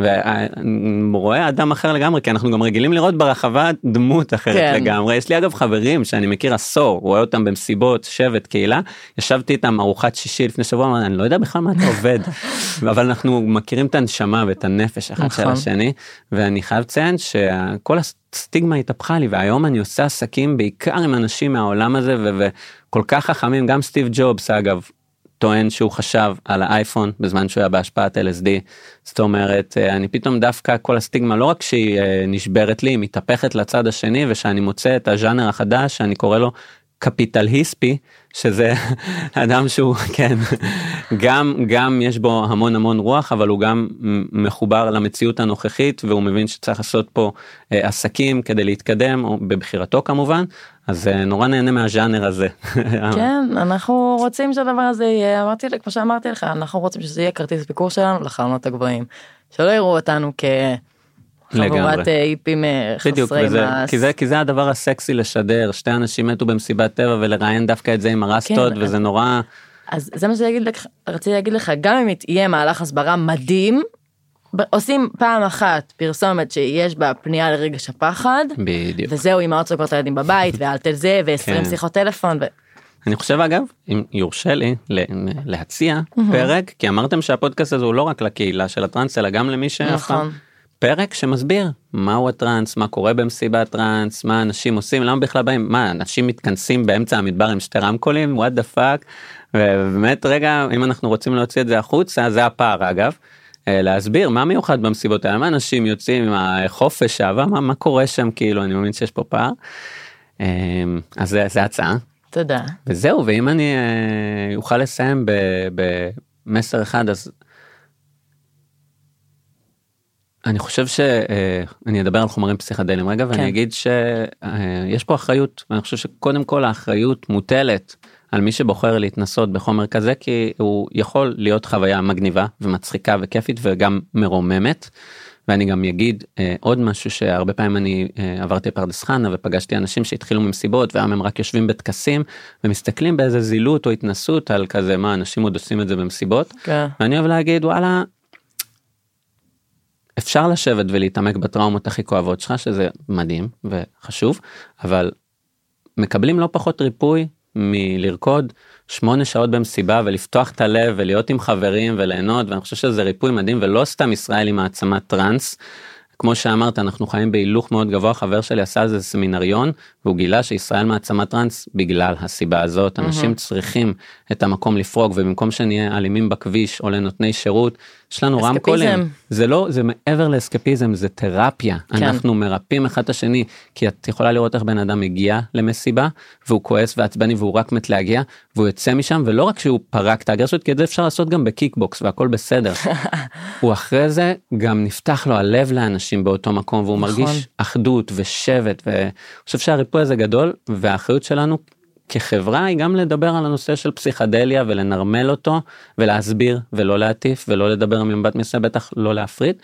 ואני רואה אדם אחר לגמרי כי אנחנו גם רגילים לראות ברחבה דמות אחרת כן. לגמרי יש לי אגב חברים שאני מכיר עשור רואה אותם במסיבות שבט קהילה ישבתי איתם ארוחת שישי לפני שבוע אני לא יודע בכלל מה אתה עובד אבל אנחנו מכירים את הנשמה ואת הנפש אחד של נכון. השני ואני חייב לציין שכל הסטיגמה התהפכה לי והיום אני עושה עסקים בעיקר עם אנשים מהעולם הזה וכל כך חכמים גם סטיב ג'ובס אגב טוען שהוא חשב על האייפון בזמן שהוא היה בהשפעת LSD זאת אומרת אה, אני פתאום דווקא כל הסטיגמה לא רק שהיא אה, נשברת לי היא מתהפכת לצד השני ושאני מוצא את הז'אנר החדש שאני קורא לו קפיטליספי שזה אדם שהוא כן גם גם יש בו המון המון רוח אבל הוא גם מחובר למציאות הנוכחית והוא מבין שצריך לעשות פה אה, עסקים כדי להתקדם או בבחירתו כמובן אז אה, נורא נהנה מהז'אנר הזה. כן אנחנו רוצים שהדבר הזה יהיה אמרתי כמו שאמרתי לך אנחנו רוצים שזה יהיה כרטיס ביקור שלנו לחלונות הגבוהים. שלא יראו אותנו כחבורת לגמרי. אה, היפים אה, בדיוק, חסרי וזה. כי זה כי זה הדבר הסקסי לשדר שתי אנשים מתו במסיבת טבע ולראיין דווקא את זה עם הרסטות כן, וזה נורא אז זה מה שרציתי להגיד לך גם אם יהיה מהלך הסברה מדהים עושים פעם אחת פרסומת שיש בה פנייה לרגש הפחד בדיוק. וזהו אמהות סוגרות הילדים בבית ואל תזה ו-20 כן. שיחות טלפון. ו... אני חושב אגב אם יורשה לי להציע פרק כי אמרתם שהפודקאסט הזה הוא לא רק לקהילה של הטראנס אלא גם למי שאף... נכון. פרק שמסביר מהו הטראנס מה קורה במסיבת טראנס מה אנשים עושים למה בכלל באים מה אנשים מתכנסים באמצע המדבר עם שתי רמקולים what the fuck ובאמת רגע אם אנחנו רוצים להוציא את זה החוצה זה הפער אגב. אה, להסביר מה מיוחד במסיבות האלה מה אנשים יוצאים עם החופש אהבה מה, מה קורה שם כאילו אני מאמין שיש פה פער. אה, אז זה, זה הצעה תודה. וזהו ואם אני אה, אוכל לסיים במסר אחד אז אני חושב שאני אדבר על חומרים פסיכדליים רגע ואני כן. אגיד שיש פה אחריות ואני חושב שקודם כל האחריות מוטלת על מי שבוחר להתנסות בחומר כזה כי הוא יכול להיות חוויה מגניבה ומצחיקה וכיפית וגם מרוממת. ואני גם אגיד אה, עוד משהו שהרבה פעמים אני אה, עברתי פרדס חנה ופגשתי אנשים שהתחילו ממסיבות והיום הם רק יושבים בטקסים ומסתכלים באיזה זילות או התנסות על כזה מה אנשים עוד עושים את זה במסיבות כן. ואני אוהב להגיד וואלה. אפשר לשבת ולהתעמק בטראומות הכי כואבות שלך שזה מדהים וחשוב אבל מקבלים לא פחות ריפוי מלרקוד שמונה שעות במסיבה ולפתוח את הלב ולהיות עם חברים וליהנות ואני חושב שזה ריפוי מדהים ולא סתם ישראל היא מעצמת טראנס. כמו שאמרת אנחנו חיים בהילוך מאוד גבוה חבר שלי עשה איזה סמינריון והוא גילה שישראל מעצמת טראנס בגלל הסיבה הזאת אנשים צריכים את המקום לפרוק ובמקום שנהיה אלימים בכביש או לנותני שירות יש לנו. רמקולים זה לא זה מעבר לאסקפיזם זה תרפיה כן. אנחנו מרפאים אחד את השני כי את יכולה לראות איך בן אדם מגיע למסיבה והוא כועס ועצבני והוא רק מת להגיע והוא יוצא משם ולא רק שהוא פרק את האגרסיות כי את זה אפשר לעשות גם בקיקבוקס והכל בסדר. הוא אחרי זה גם נפתח לו הלב לאנשים באותו מקום והוא נכון. מרגיש אחדות ושבט ואני חושב שהריפוי הזה גדול והאחריות שלנו כחברה היא גם לדבר על הנושא של פסיכדליה ולנרמל אותו ולהסביר ולא להטיף ולא לדבר ממבט מסוים בטח לא להפריד.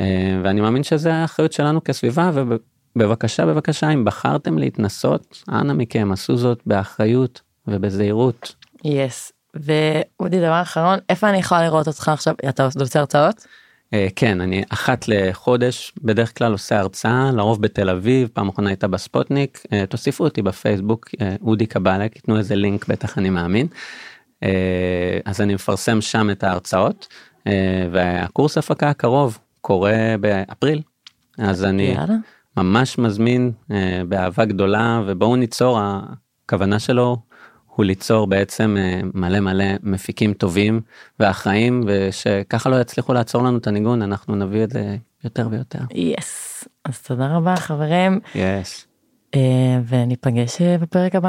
אה, ואני מאמין שזה האחריות שלנו כסביבה ובבקשה בבקשה אם בחרתם להתנסות אנא מכם עשו זאת באחריות ובזהירות. יס. ואודי דבר אחרון איפה אני יכולה לראות אותך עכשיו אתה עושה הרצאות? אה, כן אני אחת לחודש בדרך כלל עושה הרצאה לרוב בתל אביב פעם אחרונה הייתה בספוטניק אה, תוסיפו אותי בפייסבוק אה, אודי קבלק תנו איזה לינק בטח אני מאמין. אז אני מפרסם שם את ההרצאות והקורס הפקה הקרוב קורה באפריל אז אני יאללה. ממש מזמין אה, באהבה גדולה ובואו ניצור הכוונה שלו הוא ליצור בעצם אה, מלא מלא מפיקים טובים ואחראים ושככה לא יצליחו לעצור לנו את הניגון אנחנו נביא את זה יותר ויותר. יס. אז תודה רבה חברים יש. אה, וניפגש אה, בפרק הבא.